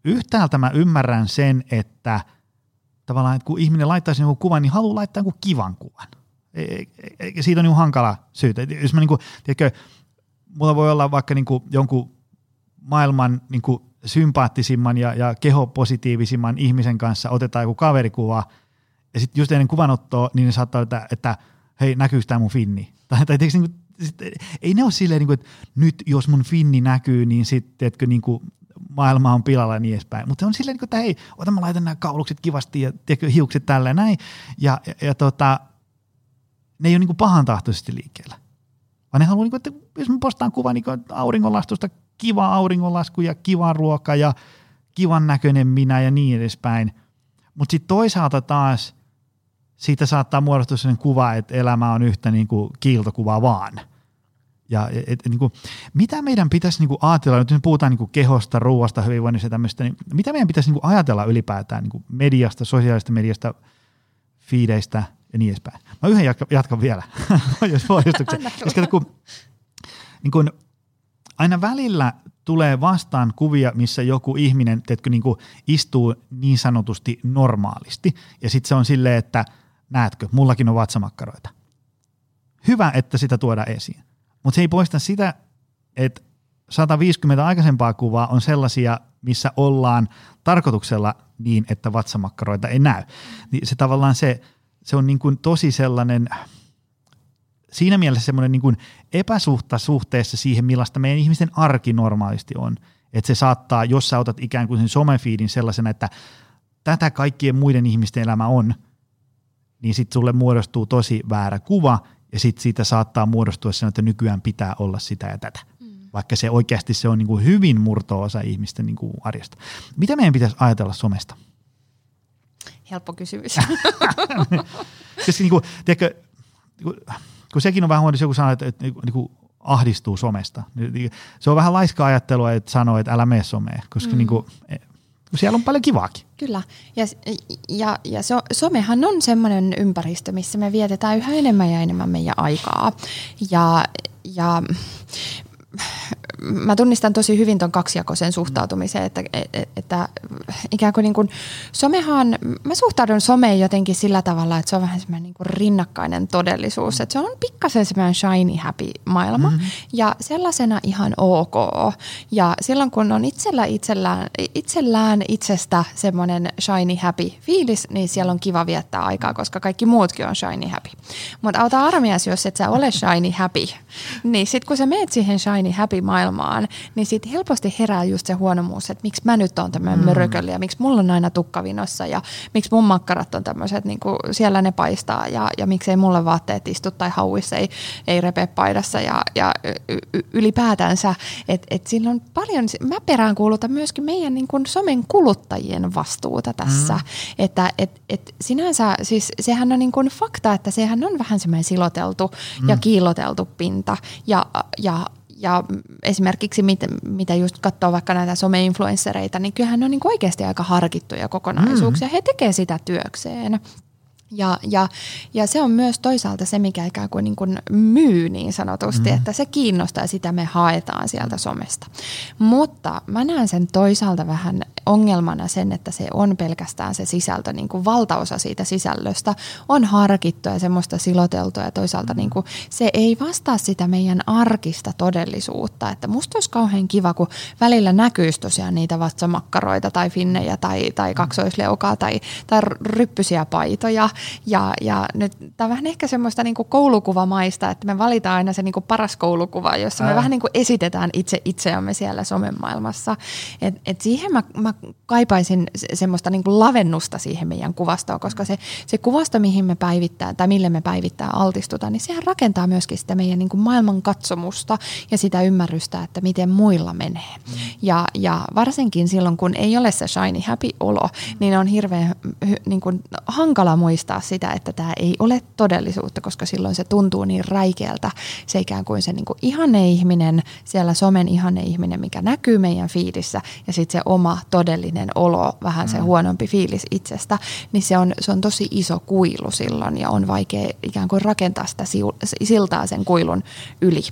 Yhtäältä mä ymmärrän sen, että tavallaan, että kun ihminen laittaa sinne kuvan, niin haluaa laittaa jonkun kivan kuvan. E, e, e, siitä on niin hankala syytä. Jos mä niin kuin, tiedätkö, mulla voi olla vaikka niin kuin jonkun maailman niin kuin sympaattisimman ja, ja kehopositiivisimman ihmisen kanssa otetaan joku kaverikuva, ja sitten just ennen kuvanottoa, niin ne saattaa että, että hei, näkyykö tämä mun finni? *laughs* Tai, tai niin kuin, sit, ei ne ole silleen, niin kuin, että nyt jos mun finni näkyy, niin sitten niin maailma on pilalla ja niin edespäin. Mutta on silleen, niin että hei, ota mä laitan nämä kaulukset kivasti ja tiedätkö, hiukset tällä ja näin. Ja, ja, ja tota, ne ei ole niin kuin pahan tahtoisesti liikkeellä. Vaan ne haluaa, niin kuin, että jos mä postaan kuvan niin auringonlastusta kiva auringonlasku ja kiva ruoka ja kivan näköinen minä ja niin edespäin. Mutta sitten toisaalta taas siitä saattaa muodostua sellainen kuva, että elämä on yhtä niin kuin kiiltokuva vaan. Ja et, et, niin kuin, mitä meidän pitäisi niin kuin ajatella, nyt puhutaan niin kuin kehosta, ruoasta, hyvinvoinnista ja tämmöistä, niin mitä meidän pitäisi niin kuin ajatella ylipäätään niin kuin mediasta, sosiaalista mediasta, fiideistä ja niin edespäin. Mä yhden jatkan, jatkan vielä, *laughs* jos Koska kun, niin kuin, aina välillä tulee vastaan kuvia, missä joku ihminen teetkö, niin kuin istuu niin sanotusti normaalisti. Ja sitten se on silleen, että näetkö, mullakin on vatsamakkaroita. Hyvä, että sitä tuoda esiin. Mutta se ei poista sitä, että 150 aikaisempaa kuvaa on sellaisia, missä ollaan tarkoituksella niin, että vatsamakkaroita ei näy. Niin se tavallaan se, se on niin kuin tosi sellainen – siinä mielessä semmoinen niin kuin epäsuhta suhteessa siihen, millaista meidän ihmisten arki normaalisti on. Että se saattaa, jos sä otat ikään kuin sen somefiidin sellaisena, että tätä kaikkien muiden ihmisten elämä on, niin sitten sulle muodostuu tosi väärä kuva, ja sitten siitä saattaa muodostua sen, että nykyään pitää olla sitä ja tätä. Mm. Vaikka se oikeasti se on niin kuin hyvin murto-osa ihmisten niin kuin arjesta. Mitä meidän pitäisi ajatella somesta? Helppo kysymys. Koska *laughs* niin kuin, tiedätkö, kun sekin on vähän huono, jos joku sanoo, että, että, niin ahdistuu somesta. Niin, niin, se on vähän laiskaa ajattelua, että sanoo, että älä mene someen, koska mm. niin kuin, siellä on paljon kivaakin. Kyllä, ja, ja, ja so, somehan on semmoinen ympäristö, missä me vietetään yhä enemmän ja enemmän meidän aikaa. Ja, ja mä tunnistan tosi hyvin ton kaksijakoisen suhtautumisen, että, että ikään kuin, niin kuin somehan, mä suhtaudun someen jotenkin sillä tavalla, että se on vähän semmoinen niin kuin rinnakkainen todellisuus, että se on pikkasen semmoinen shiny happy maailma mm-hmm. ja sellaisena ihan ok. Ja silloin kun on itsellä itsellään, itsellään itsestä semmoinen shiny happy fiilis, niin siellä on kiva viettää aikaa, koska kaikki muutkin on shiny happy. Mutta auta armias, jos et sä ole shiny happy, niin sit kun sä meet siihen shiny happy maailmaan, niin sitten helposti herää just se huonomuus, että miksi mä nyt oon tämmöinen mm. mörököli ja miksi mulla on aina tukkavinossa ja miksi mun makkarat on tämmöiset, niin kuin siellä ne paistaa ja, ja miksei mulle vaatteet istu tai hauissa ei, ei repe paidassa ja, ja ylipäätänsä, että et sillä on paljon, mä peräänkuulutan myöskin meidän niin kuin somen kuluttajien vastuuta tässä, mm. että et, et sinänsä siis sehän on niin kuin fakta, että sehän on vähän semmoinen siloteltu mm. ja kiiloteltu pinta ja, ja ja esimerkiksi mit, mitä just katsoo vaikka näitä someinfluenssereita, niin kyllähän ne on niin oikeasti aika harkittuja kokonaisuuksia. Mm. He tekevät sitä työkseen. Ja, ja, ja se on myös toisaalta se, mikä ikään kuin, niin kuin myy niin sanotusti, mm. että se kiinnostaa ja sitä me haetaan sieltä somesta. Mutta mä näen sen toisaalta vähän ongelmana sen, että se on pelkästään se sisältö, niin kuin valtaosa siitä sisällöstä on harkittu ja semmoista siloteltua ja toisaalta niin kuin se ei vastaa sitä meidän arkista todellisuutta. Että musta olisi kauhean kiva, kun välillä näkyisi tosiaan niitä vatsamakkaroita tai finnejä tai, tai kaksoisleukaa tai, tai ryppysiä paitoja ja, ja nyt tämä on vähän ehkä semmoista niin kuin koulukuvamaista, että me valitaan aina se niin kuin paras koulukuva, jossa me Ää. vähän niin kuin esitetään itse itseämme siellä somemaailmassa. Et, et siihen mä, mä kaipaisin semmoista niin kuin lavennusta siihen meidän kuvastoon, koska se, se kuvasto, mihin me päivittää tai mille me päivittää altistuta, niin sehän rakentaa myöskin sitä meidän niin kuin maailman katsomusta ja sitä ymmärrystä, että miten muilla menee. Ja, ja varsinkin silloin, kun ei ole se shiny happy olo, niin on hirveän niin kuin hankala muistaa sitä, että tämä ei ole todellisuutta, koska silloin se tuntuu niin räikeältä. Se ikään kuin se niin kuin ihanne ihminen, siellä somen ihanne ihminen, mikä näkyy meidän fiidissä ja sitten se oma todellinen olo, vähän se mm. huonompi fiilis itsestä, niin se on, se on tosi iso kuilu silloin ja on vaikea ikään kuin rakentaa sitä siltaa sen kuilun yli.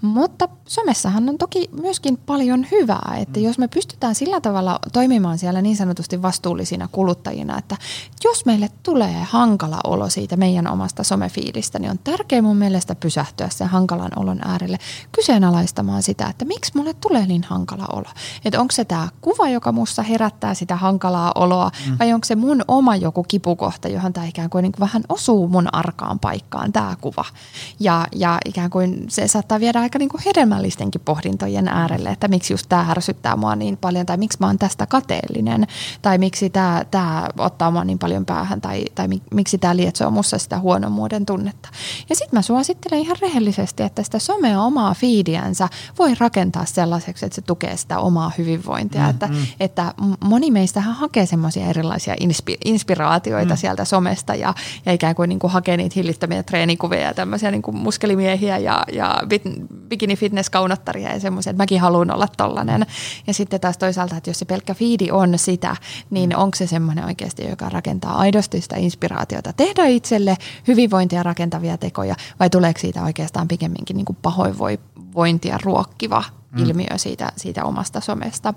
Mutta somessahan on toki myöskin paljon hyvää, että jos me pystytään sillä tavalla toimimaan siellä niin sanotusti vastuullisina kuluttajina, että jos meille tulee hankala olo siitä meidän omasta somefiidistä, niin on tärkeää mun mielestä pysähtyä sen hankalan olon äärelle kyseenalaistamaan sitä, että miksi mulle tulee niin hankala olo. Että onko se tämä kuva, joka musta herättää sitä hankalaa oloa, mm. vai onko se mun oma joku kipukohta, johon tämä ikään kuin, niin kuin vähän osuu mun arkaan paikkaan, tämä kuva. Ja, ja ikään kuin se saattaa viedä aika niin kuin hedelmällistenkin pohdintojen äärelle, että miksi just tämä ärsyttää mua niin paljon, tai miksi mä oon tästä kateellinen, tai miksi tämä, tämä ottaa mua niin paljon päähän, tai, tai miksi tämä lietsoo mussa sitä huonommuuden tunnetta. Ja sitten mä suosittelen ihan rehellisesti, että sitä somea omaa fiidiänsä voi rakentaa sellaiseksi, että se tukee sitä omaa hyvinvointia. Mm, että, mm. että moni meistähän hakee semmoisia erilaisia inspi- inspiraatioita mm. sieltä somesta, ja, ja ikään kuin, niin kuin hakee niitä hillittömiä treenikuvia ja tämmöisiä niin kuin muskelimiehiä ja, ja bikini fitness kaunottaria ja semmoisia, että mäkin haluan olla tollanen. Ja sitten taas toisaalta, että jos se pelkkä fiidi on sitä, niin onko se semmoinen oikeasti, joka rakentaa aidosti sitä inspiraatiota tehdä itselle hyvinvointia rakentavia tekoja vai tuleeko siitä oikeastaan pikemminkin niin kuin pahoinvointia ruokkiva mm. ilmiö siitä, siitä omasta somesta.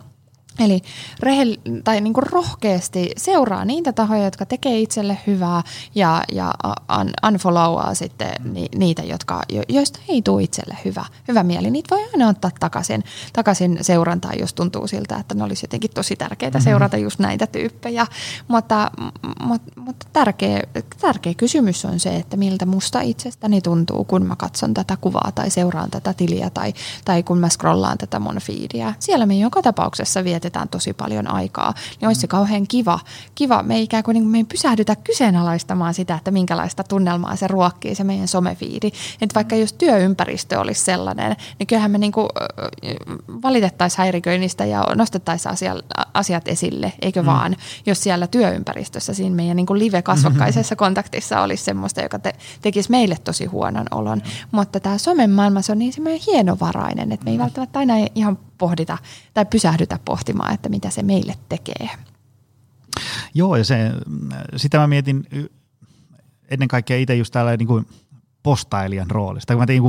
Eli rehell, tai niin kuin rohkeasti seuraa niitä tahoja, jotka tekee itselle hyvää ja, ja un, unfollowaa sitten ni, niitä, jotka, joista ei tule itselle hyvä, hyvä mieli. Niitä voi aina ottaa takaisin, takaisin seurantaan, jos tuntuu siltä, että ne olisi jotenkin tosi tärkeää mm-hmm. seurata just näitä tyyppejä. Mutta, mutta, mutta tärkeä, tärkeä kysymys on se, että miltä musta itsestäni tuntuu, kun mä katson tätä kuvaa tai seuraan tätä tiliä tai, tai kun mä scrollaan tätä mun feedia. Siellä me joka tapauksessa vietetään vietetään tosi paljon aikaa, niin olisi se kauhean kiva. kiva. Me ei ikään kuin, niin kuin me ei pysähdytä kyseenalaistamaan sitä, että minkälaista tunnelmaa se ruokkii se meidän somefiidi. Että vaikka jos työympäristö olisi sellainen, niin kyllähän me niin kuin valitettaisiin häiriköinnistä ja nostettaisiin asiat esille, eikö mm. vaan, jos siellä työympäristössä siinä meidän niin kuin live-kasvokkaisessa *laughs* kontaktissa olisi semmoista, joka te, tekisi meille tosi huonon olon. Mm. Mutta tämä somen maailma, se on niin semmoinen hienovarainen, että me ei mm. välttämättä aina ihan pohdita tai pysähdytä pohtimaan, että mitä se meille tekee. Joo, ja se, sitä mä mietin ennen kaikkea itse just täällä niin kuin postailijan roolista. Kun mä tein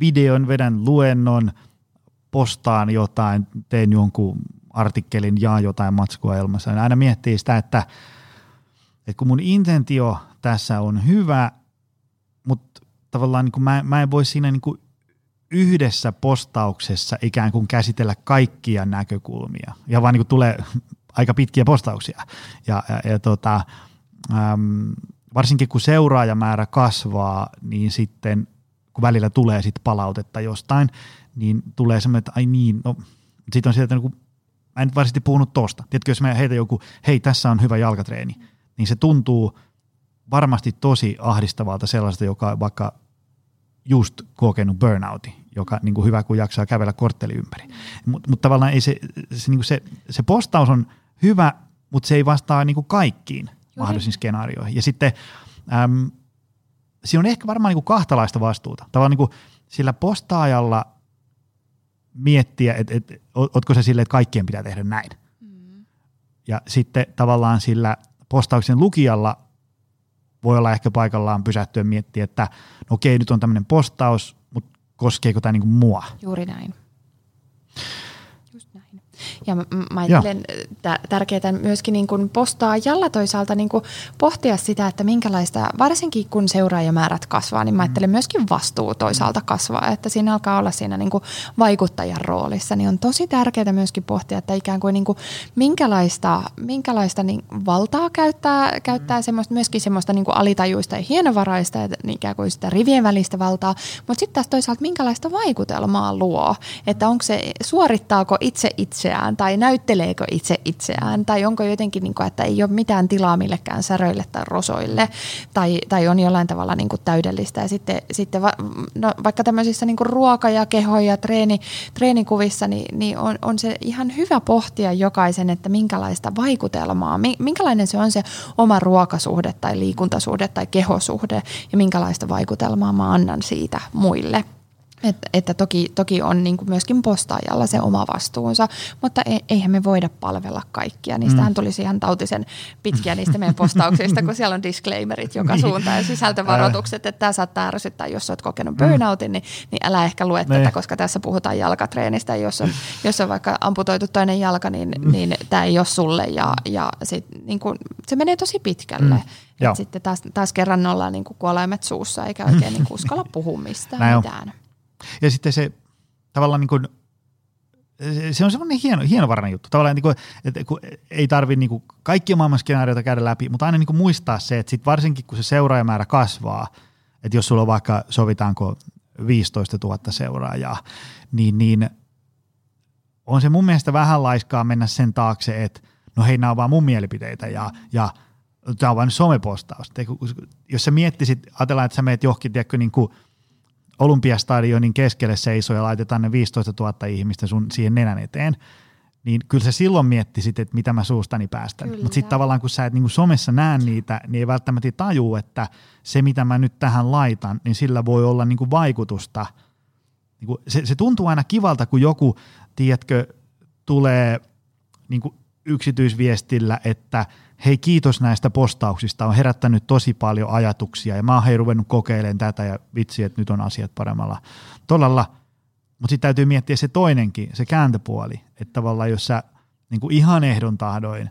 videon, vedän luennon, postaan jotain, teen jonkun artikkelin, jaa jotain matskua ilmassa, niin aina miettii sitä, että, että kun mun intentio tässä on hyvä, mutta tavallaan niin kuin mä, mä en voi siinä niin kuin yhdessä postauksessa ikään kuin käsitellä kaikkia näkökulmia. Ja vaan niin kuin tulee aika pitkiä postauksia. Ja, ja, ja tota, äm, varsinkin kun seuraajamäärä kasvaa, niin sitten kun välillä tulee sitten palautetta jostain, niin tulee semmoinen, että ai niin, no sitten on sieltä niin kuin, mä en nyt puhunut tosta. Tiedätkö, jos mä heitän joku, hei tässä on hyvä jalkatreeni, niin se tuntuu varmasti tosi ahdistavalta sellaista, joka vaikka just kokenut burnouti, joka niin kuin hyvä, kun jaksaa kävellä kortteli ympäri. Mutta mut tavallaan ei se, se, niin kuin se, se postaus on hyvä, mutta se ei vastaa niin kuin kaikkiin Juuri. mahdollisiin skenaarioihin. Ja sitten äm, siinä on ehkä varmaan niin kuin kahtalaista vastuuta. Tavallaan niin kuin sillä postaajalla miettiä, että et, ootko se silleen, että kaikkien pitää tehdä näin. Mm. Ja sitten tavallaan sillä postauksen lukijalla voi olla ehkä paikallaan pysähtyä miettiä, että no okei, nyt on tämmöinen postaus, mutta koskeeko tämä niinku mua? Juuri näin. Ja mä, mä ajattelen tärkeää myöskin niin kuin postaajalla toisaalta niin kuin pohtia sitä, että minkälaista, varsinkin kun seuraajamäärät kasvaa, niin mä mm. ajattelen myöskin vastuu toisaalta kasvaa, että siinä alkaa olla siinä niin kuin vaikuttajan roolissa, niin on tosi tärkeää myöskin pohtia, että ikään kuin, niin kuin minkälaista, minkälaista niin valtaa käyttää, käyttää semmoista, myöskin semmoista niin kuin alitajuista ja hienovaraista, ja ikään kuin sitä rivien välistä valtaa, mutta sitten taas toisaalta minkälaista vaikutelmaa luo, että onko se, suorittaako itse itseään itseään tai näytteleekö itse itseään tai onko jotenkin, niin kuin, että ei ole mitään tilaa millekään säröille tai rosoille tai, tai on jollain tavalla niin kuin täydellistä. Ja sitten, sitten va, no, vaikka tämmöisissä niin kuin ruoka- ja keho- ja treeni, treenikuvissa, niin, niin on, on se ihan hyvä pohtia jokaisen, että minkälaista vaikutelmaa, minkälainen se on se oma ruokasuhde tai liikuntasuhde tai kehosuhde ja minkälaista vaikutelmaa mä annan siitä muille. Että, että toki, toki on niin kuin myöskin postaajalla se oma vastuunsa, mutta e, eihän me voida palvella kaikkia. Niistähän mm. tulisi ihan tautisen pitkiä niistä meidän postauksista, kun siellä on disclaimerit joka niin. suuntaan ja sisältövaroitukset, että tämä saattaa ärsyttää, jos olet kokenut mm. burnoutin, niin, niin älä ehkä lue tätä, niin. koska tässä puhutaan jalkatreenistä. Jos on, *laughs* jos on vaikka amputoitu toinen jalka, niin, mm. niin tämä ei ole sulle ja, ja sit, niin kuin, se menee tosi pitkälle. Mm. Sitten taas, taas kerran ollaan niin kuin kuolaimet suussa eikä oikein niin uskalla puhua mistään mitään. On. Ja sitten se tavallaan niin kuin, se on semmoinen hieno, hienovarainen juttu. Tavallaan, niin kuin, että kun ei tarvitse niin kaikkia maailman skenaarioita käydä läpi, mutta aina niin kuin muistaa se, että sit varsinkin kun se seuraajamäärä kasvaa, että jos sulla on vaikka, sovitaanko 15 000 seuraajaa, niin, niin on se mun mielestä vähän laiskaa mennä sen taakse, että no hei, nämä on vaan mun mielipiteitä ja, ja tämä on vain somepostaus. Jos sä miettisit, ajatellaan, että sä meet johonkin, tiedätkö, niin kuin – Olympiastadionin keskelle seisoo ja laitetaan ne 15 000 ihmistä sun siihen nenän eteen, niin kyllä se silloin miettisit, että mitä mä suustani päästän. Mutta sitten tavallaan kun sä et niin somessa näe niitä, niin ei välttämättä tajuu, että se mitä mä nyt tähän laitan, niin sillä voi olla niin vaikutusta. Niin se, se tuntuu aina kivalta, kun joku, tiedätkö, tulee niin yksityisviestillä, että – hei kiitos näistä postauksista, on herättänyt tosi paljon ajatuksia ja mä oon hei ruvennut kokeilemaan tätä ja vitsi, että nyt on asiat paremmalla tolalla. Mutta sitten täytyy miettiä se toinenkin, se kääntöpuoli, että tavallaan jos sä niin kuin ihan ehdon tahdoin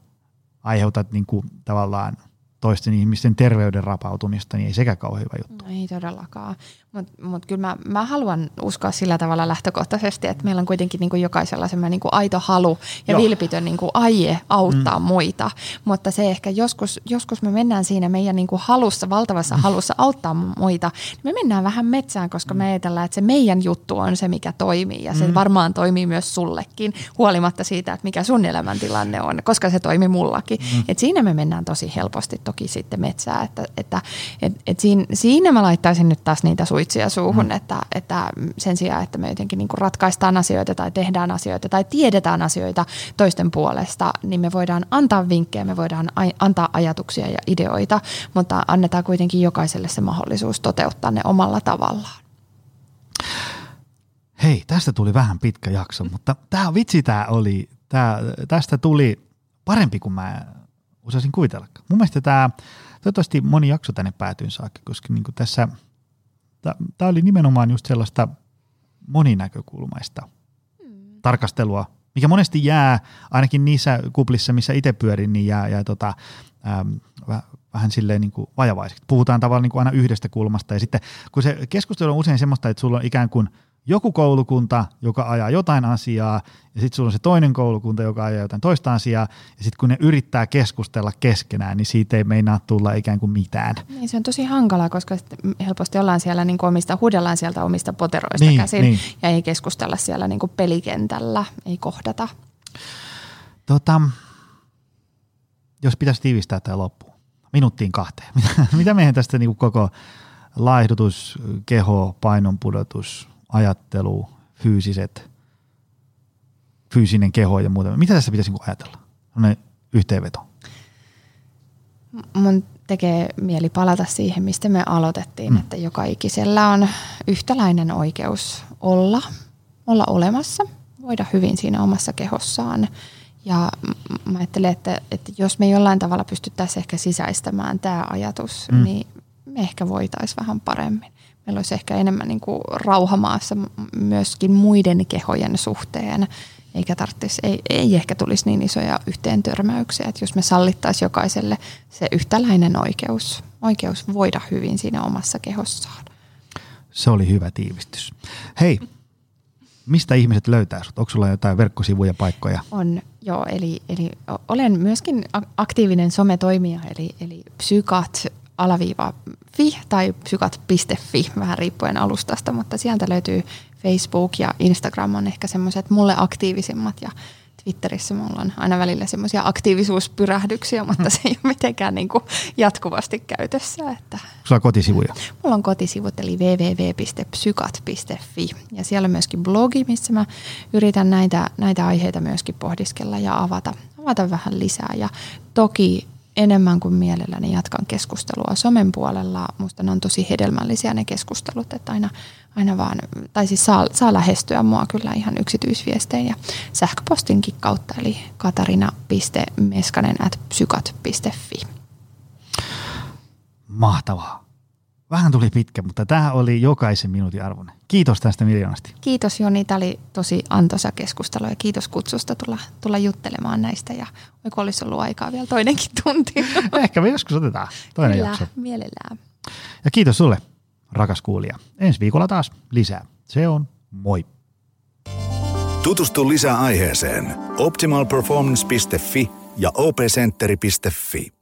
aiheutat niin kuin tavallaan toisten ihmisten terveyden rapautumista, niin ei sekä kauhean hyvä juttu. No ei todellakaan. Mutta mut kyllä mä, mä haluan uskoa sillä tavalla lähtökohtaisesti, että meillä on kuitenkin niin kuin jokaisella semmoinen niin kuin aito halu ja Joo. vilpitön niin kuin aie auttaa mm. muita. Mutta se ehkä joskus, joskus me mennään siinä meidän niin kuin halussa, valtavassa mm. halussa auttaa muita, niin me mennään vähän metsään, koska mm. me ajatellaan, että se meidän juttu on se, mikä toimii. Ja se mm. varmaan toimii myös sullekin, huolimatta siitä, että mikä sun elämäntilanne on, koska se toimii mullakin. Mm. Et siinä me mennään tosi helposti toki sitten metsään. Että, että et, et siinä, siinä mä laittaisin nyt taas niitä suita suitsia suuhun, mm. että, että sen sijaan, että me jotenkin niin ratkaistaan asioita tai tehdään asioita tai tiedetään asioita toisten puolesta, niin me voidaan antaa vinkkejä, me voidaan antaa ajatuksia ja ideoita, mutta annetaan kuitenkin jokaiselle se mahdollisuus toteuttaa ne omalla tavallaan. Hei, tästä tuli vähän pitkä jakso, mutta tämä vitsi tämä oli, tää, tästä tuli parempi kuin mä osasin kuvitella. Mun mielestä tämä, toivottavasti moni jakso tänne päätyyn saakka, koska niin tässä – tämä oli nimenomaan just sellaista moninäkökulmaista mm. tarkastelua, mikä monesti jää, ainakin niissä kuplissa, missä itse pyörin, niin jää, jää tota, äm, vähän silleen niin kuin vajavaiseksi. Puhutaan tavallaan niin kuin aina yhdestä kulmasta ja sitten kun se keskustelu on usein semmoista, että sulla on ikään kuin joku koulukunta, joka ajaa jotain asiaa ja sitten sulla on se toinen koulukunta, joka ajaa jotain toista asiaa ja sitten kun ne yrittää keskustella keskenään, niin siitä ei meinaa tulla ikään kuin mitään. Niin se on tosi hankalaa, koska helposti ollaan siellä niin kuin omista, huudellaan sieltä omista poteroista niin, käsin niin. ja ei keskustella siellä niin kuin pelikentällä, ei kohdata. Tota, jos pitäisi tiivistää tämä loppuun, minuuttiin kahteen. *laughs* Mitä meidän tästä niin kuin koko laihdutus, keho, painonpudotus, ajattelu, fyysiset, fyysinen keho ja muuta. Mitä tässä pitäisi niin ajatella? Sellainen yhteenveto. Mun tekee mieli palata siihen, mistä me aloitettiin, mm. että joka ikisellä on yhtäläinen oikeus olla, olla olemassa, voida hyvin siinä omassa kehossaan ja mä ajattelen, että, että jos me jollain tavalla pystyttäisiin ehkä sisäistämään tämä ajatus, mm. niin me ehkä voitaisiin vähän paremmin. Meillä olisi ehkä enemmän niin kuin rauhamaassa myöskin muiden kehojen suhteen, eikä tarvitsisi, ei, ei ehkä tulisi niin isoja yhteen törmäyksiä, että jos me sallittaisiin jokaiselle se yhtäläinen oikeus, oikeus voida hyvin siinä omassa kehossaan. Se oli hyvä tiivistys. Hei, mistä ihmiset löytää sinut? Onko sulla jotain verkkosivuja, paikkoja? On, joo. Eli, eli olen myöskin aktiivinen sometoimija, eli, eli psykat alaviiva fi tai psykat.fi, vähän riippuen alustasta, mutta sieltä löytyy Facebook ja Instagram on ehkä semmoiset mulle aktiivisimmat ja Twitterissä mulla on aina välillä semmoisia aktiivisuuspyrähdyksiä, mutta se ei ole mitenkään niin kuin jatkuvasti käytössä. Että Sulla on kotisivuja? Mulla on kotisivut eli www.psykat.fi ja siellä on myöskin blogi, missä mä yritän näitä, näitä aiheita myöskin pohdiskella ja avata, avata vähän lisää. Ja toki enemmän kuin mielelläni jatkan keskustelua somen puolella. Musta ne on tosi hedelmällisiä ne keskustelut, että aina, aina vaan, tai siis saa, saa lähestyä mua kyllä ihan yksityisviestein ja sähköpostinkin kautta, eli katarina.meskanen at psykat.fi. Mahtavaa. Vähän tuli pitkä, mutta tämä oli jokaisen minuutin arvoinen. Kiitos tästä miljoonasti. Kiitos Joni, tämä oli tosi antoisa keskustelu ja kiitos kutsusta tulla, tulla juttelemaan näistä ja oiko olisi ollut aikaa vielä toinenkin tunti. *laughs* Ehkä me joskus otetaan toinen Kyllä, jakso. mielellään. Ja kiitos sulle, rakas kuulija. Ensi viikolla taas lisää. Se on moi. Tutustu lisää aiheeseen optimalperformance.fi ja opcenteri.fi.